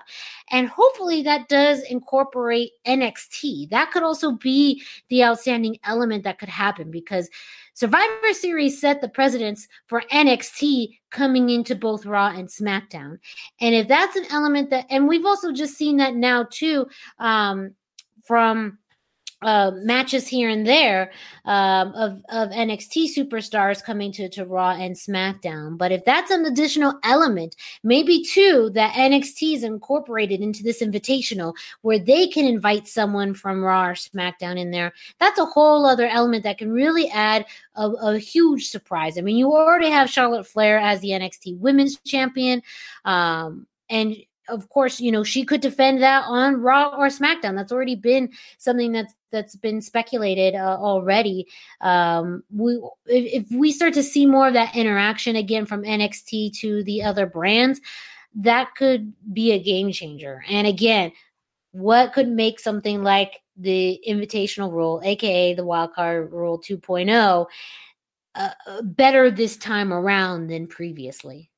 And hopefully that does incorporate NXT. That could also be the outstanding element that could happen because Survivor Series set the precedence for NXT coming into both Raw and SmackDown. And if that's an element that, and we've also just seen that now too, um, from uh, matches here and there um, of of NXT superstars coming to to Raw and SmackDown. But if that's an additional element, maybe too that NXT is incorporated into this invitational where they can invite someone from Raw or SmackDown in there, that's a whole other element that can really add a, a huge surprise. I mean, you already have Charlotte Flair as the NXT Women's Champion. Um, and of course, you know, she could defend that on Raw or SmackDown. That's already been something that's that's been speculated uh, already. Um, we if, if we start to see more of that interaction again from NXT to the other brands, that could be a game changer. And again, what could make something like the invitational rule, aka the wildcard rule 2.0, uh, uh, better this time around than previously?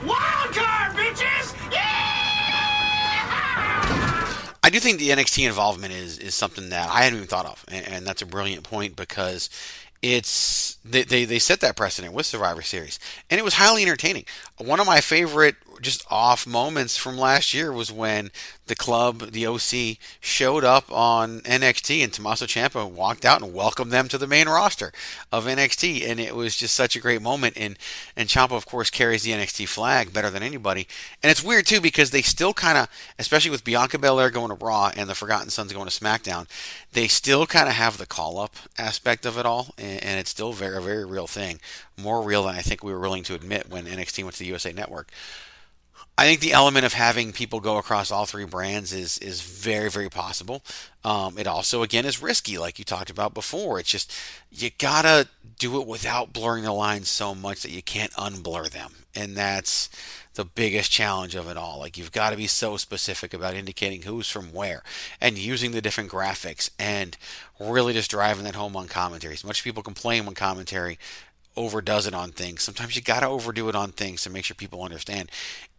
Wildcard, bitches!
Do think the NXT involvement is is something that I hadn't even thought of, and, and that's a brilliant point because it's they, they they set that precedent with Survivor Series, and it was highly entertaining. One of my favorite just off moments from last year was when the club, the OC, showed up on NXT and Tommaso Ciampa walked out and welcomed them to the main roster of NXT, and it was just such a great moment. And and Ciampa, of course, carries the NXT flag better than anybody. And it's weird too because they still kind of, especially with Bianca Belair going to Raw and the Forgotten Sons going to SmackDown, they still kind of have the call up aspect of it all, and, and it's still very a very real thing, more real than I think we were willing to admit when NXT went to the USA Network. I think the element of having people go across all three brands is is very very possible. Um, it also again is risky, like you talked about before. It's just you gotta do it without blurring the lines so much that you can't unblur them, and that's the biggest challenge of it all. Like you've got to be so specific about indicating who's from where, and using the different graphics, and really just driving that home on commentary. As much as people complain when commentary overdoes it on things. Sometimes you got to overdo it on things to make sure people understand.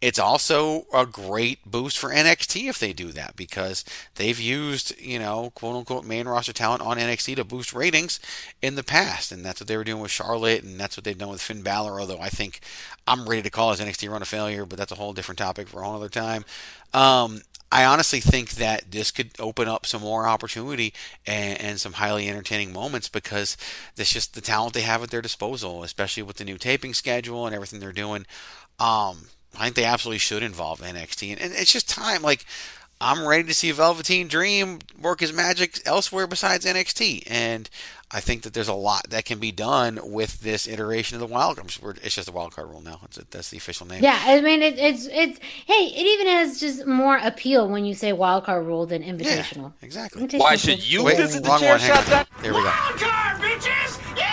It's also a great boost for NXT if they do that because they've used, you know, quote unquote main roster talent on NXT to boost ratings in the past. And that's what they were doing with Charlotte and that's what they've done with Finn Balor. Although I think I'm ready to call his NXT run a failure, but that's a whole different topic for a whole other time. Um, I honestly think that this could open up some more opportunity and, and, some highly entertaining moments because that's just the talent they have at their disposal, especially with the new taping schedule and everything they're doing. Um, I think they absolutely should involve NXT, and, and it's just time. Like I'm ready to see Velveteen Dream work his magic elsewhere besides NXT, and I think that there's a lot that can be done with this iteration of the wild card. It's just a wild card rule now. It's a, that's the official name.
Yeah, I mean it, it's it's hey, it even has just more appeal when you say wild card rule than invitational.
Yeah, exactly.
Invitational
Why should you
Wait,
visit the chair
one, hang on.
shot?
There we go.
Wildcard, bitches! Yeah!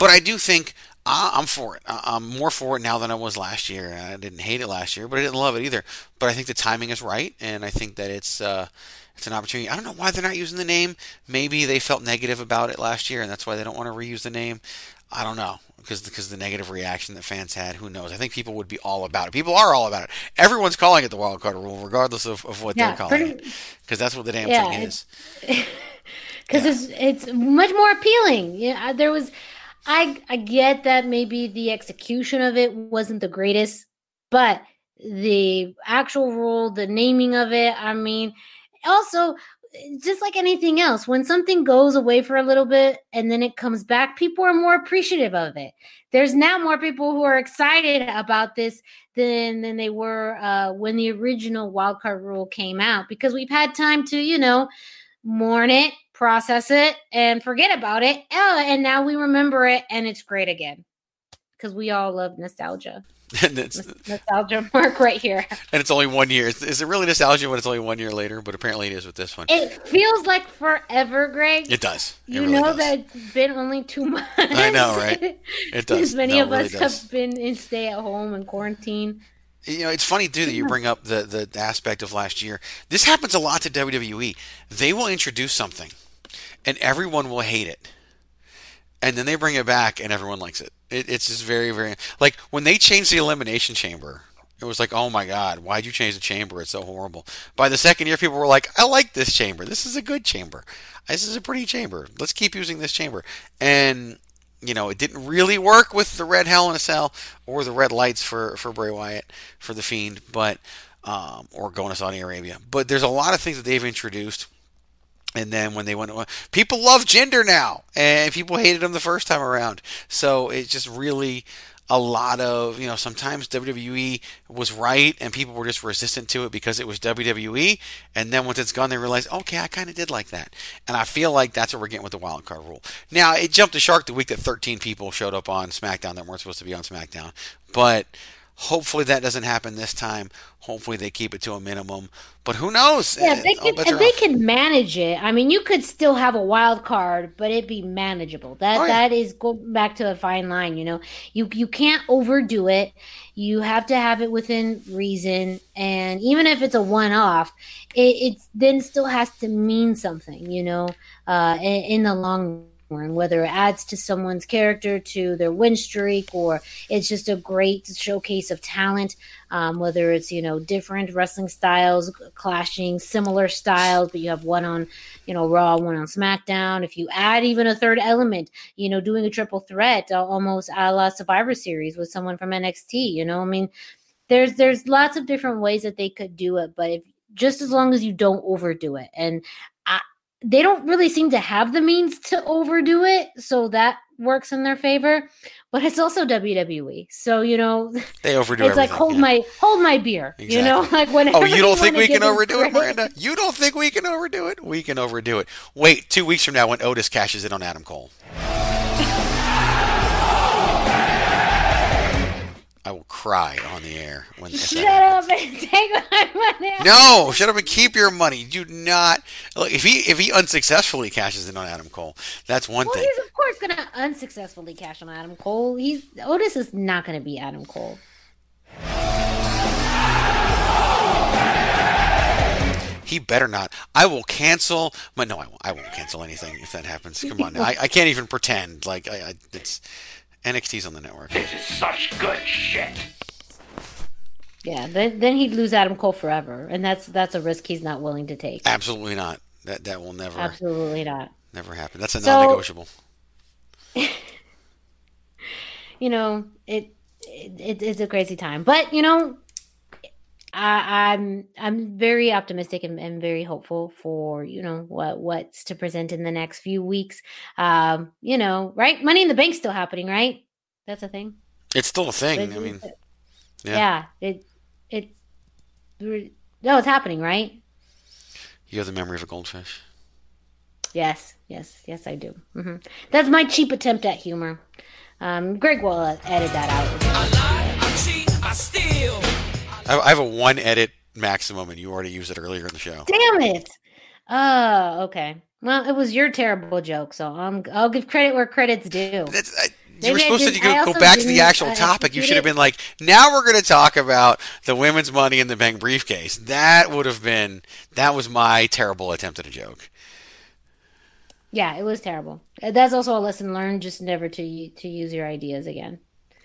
But I do think I- I'm for it. I- I'm more for it now than I was last year. I didn't hate it last year, but I didn't love it either. But I think the timing is right, and I think that it's uh, it's an opportunity. I don't know why they're not using the name. Maybe they felt negative about it last year, and that's why they don't want to reuse the name. I don't know because because the negative reaction that fans had. Who knows? I think people would be all about it. People are all about it. Everyone's calling it the wild card rule, regardless of, of what
Yeah,
they're calling
pretty-
it, because that's what the damn
Yeah,
thing is.
because it's it's much more appealing. Yeah, there was, I I get that maybe the execution of it wasn't the greatest, but the actual rule, the naming of it, I mean, also just like anything else, when something goes away for a little bit and then it comes back, people are more appreciative of it. There's now more people who are excited about this than than they were uh, when the original wildcard rule came out because we've had time to, you know, mourn it, process it, and forget about it. Oh, and now we remember it, and it's great again because we all love nostalgia.
and it's
nostalgia mark right here.
and it's only one year. Is, it really nostalgia when it's only one year later? But apparently it is with this one.
It feels like forever, Greg.
It does. It
you
really
know
does.
that it's been only two months.
I know, right? It does.
As many
No,
of
really
us
does.
have been in stay at home and quarantine.
You know, it's funny too that you bring up the the aspect of last year. This happens a lot to WWE. They will introduce something, and everyone will hate it, and then they bring it back, and everyone likes it. it it's just very, very like when they changed the Elimination Chamber. It was like, oh my God, why'd you change the chamber? It's so horrible. By the second year, people were like, I like this chamber. This is a good chamber. This is a pretty chamber. Let's keep using this chamber. And you know, it didn't really work with the red Hell in a Cell or the red lights for for Bray Wyatt for the Fiend, but um, or going to Saudi Arabia. But there's a lot of things that they've introduced. And then when they went, people love gender now, and people hated them the first time around. So it's just really a lot of you know sometimes WWE was right and people were just resistant to it because it was WWE and then once it's gone they realize okay I kind of did like that. And I feel like that's what we're getting with the wild card rule. Now it jumped the shark the week that 13 people showed up on SmackDown that weren't supposed to be on SmackDown. But hopefully that doesn't happen this time hopefully they keep it to a minimum but who knows
Yeah, they can, if they
off.
can manage it. I mean, you could still have a wild card, but it'd be manageable. That
Oh, yeah.
that is go back to a fine line. You know, you you can't overdo it. You have to have it within reason, and even if it's a one off, it it's then still has to mean something. You know, uh, in, in the long run, whether it adds to someone's character, to their win streak, or it's just a great showcase of talent um, whether it's you know different wrestling styles clashing similar styles but you have one on you know raw one on smackdown. If you add even a third element you know doing a triple threat uh, almost a la survivor series with someone from nxt you know i mean there's there's lots of different ways that they could do it but if just as long as you don't overdo it. And they don't really seem to have the means to overdo it so that works in their favor but it's also WWE. So, you know,
they overdo
it's like hold
yeah.
my hold my beer. You know, like when.
Oh, you don't think we can overdo it, Miranda? You don't think we can overdo it? We can overdo it. Wait, two weeks from now when Otis cashes in on Adam Cole. I will cry on the air when
Shut up and take my money.
No, shut up and keep your money. Do not look if he if he unsuccessfully cashes in on Adam Cole. That's one
Well,
thing.
he's of course gonna unsuccessfully cash on Adam Cole. He's Otis is not gonna be Adam Cole.
He better not. I will cancel. But no, I won't. I won't cancel anything if that happens. Come on, now. I, I can't even pretend like I, I, it's NXT's on the network.
This is such good shit.
Yeah, then then he'd lose Adam Cole forever, and that's that's a risk he's not willing to take.
Absolutely not. That that will never
Absolutely not.
never happen. That's a
So-
non-negotiable.
you know, it, it it's a crazy time, but you know, I, I'm I'm very optimistic and, and very hopeful for you know what what's to present in the next few weeks. Um, you know, right? Money in the Bank's still happening, right? That's a thing.
It's still a thing. I mean,
yeah.
yeah.
it it no, it's happening, right?
You have the memory of a goldfish.
Yes, yes, yes, I do. hmm That's my cheap attempt at humor. Um, Greg will edit that out.
I, I have a one edit maximum, and you already used it earlier in the show.
Damn it! Oh, okay. Well, it was your terrible joke, so um, I'll give credit where credit's due.
You were supposed to go, go back to the actual topic. You should have been like, now we're going to talk about the women's money in the bank briefcase. That would have been, that was my terrible attempt at a joke.
Yeah, it was terrible. That's also a lesson learned. Just never to to use your ideas again.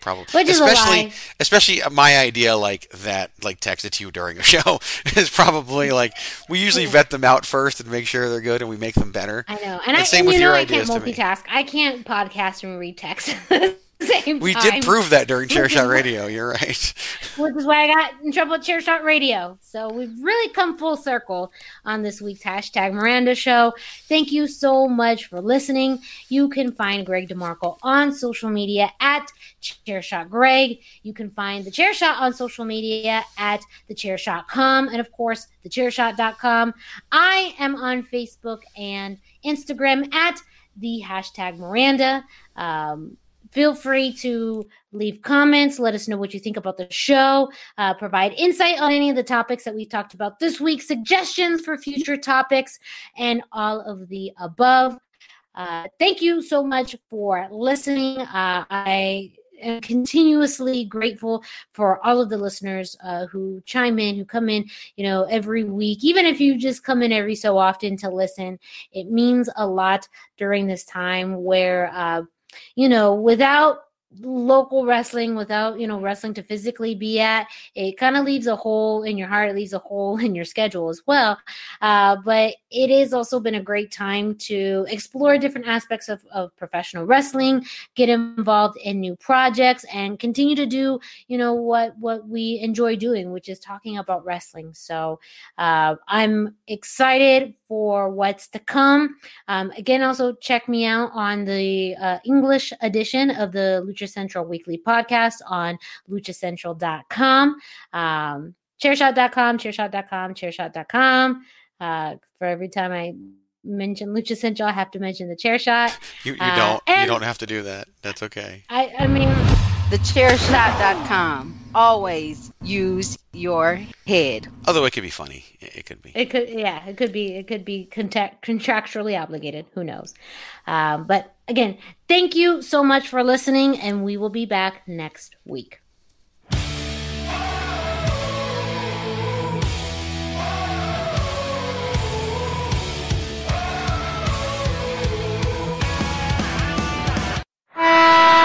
Probably,
Which is a
especially,
lie.
especially my idea like that, like texted to you during a show is probably like we usually vet them out first and make sure they're good, and we make them better.
I know, and, I
same
and
with
you know
your
I can't
ideas me.
multitask. I can't podcast and read text. same
We
time.
did prove that during Chairshot Radio. You're right.
which is why I got in trouble at Chairshot Radio. So we've really come full circle on this week's hashtag Miranda Show. Thank you so much for listening. You can find Greg DeMarco on social media at Chairshot Greg. You can find the Chairshot on social media at the thechairshot.com and of course the thechairshot.com. I am on Facebook and Instagram at the hashtag Miranda. Um, feel free to leave comments. Let us know what you think about the show. Uh, provide insight on any of the topics that we talked about this week suggestions for future topics and all of the above. Uh, thank you so much for listening. Uh, i am continuously grateful for all of the listeners uh, who chime in who come in you know every week. Even if you just come in every so often to listen it means a lot during this time where uh, you know, without local wrestling, without, you know, wrestling to physically be at, it kind of leaves a hole in your heart, it leaves a hole in your schedule as well. Uh, but it has also been a great time to explore different aspects of, of professional wrestling, get involved in new projects, and continue to do, you know, what what we enjoy doing, which is talking about wrestling. So uh, I'm excited for what's to come. Um, again, also check me out on the uh, English edition of the Lucha Central Weekly podcast on luchacentral.com. Um, chairshot.com, chairshot.com, chairshot.com. Uh, for every time I mention Lucha Central, I have to mention the Chairshot.
You, you
Uh,
don't you don't have to do that. That's okay.
I, I mean,
Thechairshot.com. Always use your head.
Although it could be funny. It, it could be.
It could, yeah, it could be, it could be contact, contractually obligated. Who knows? Um, but again, thank you so much for listening, and we will be back next week.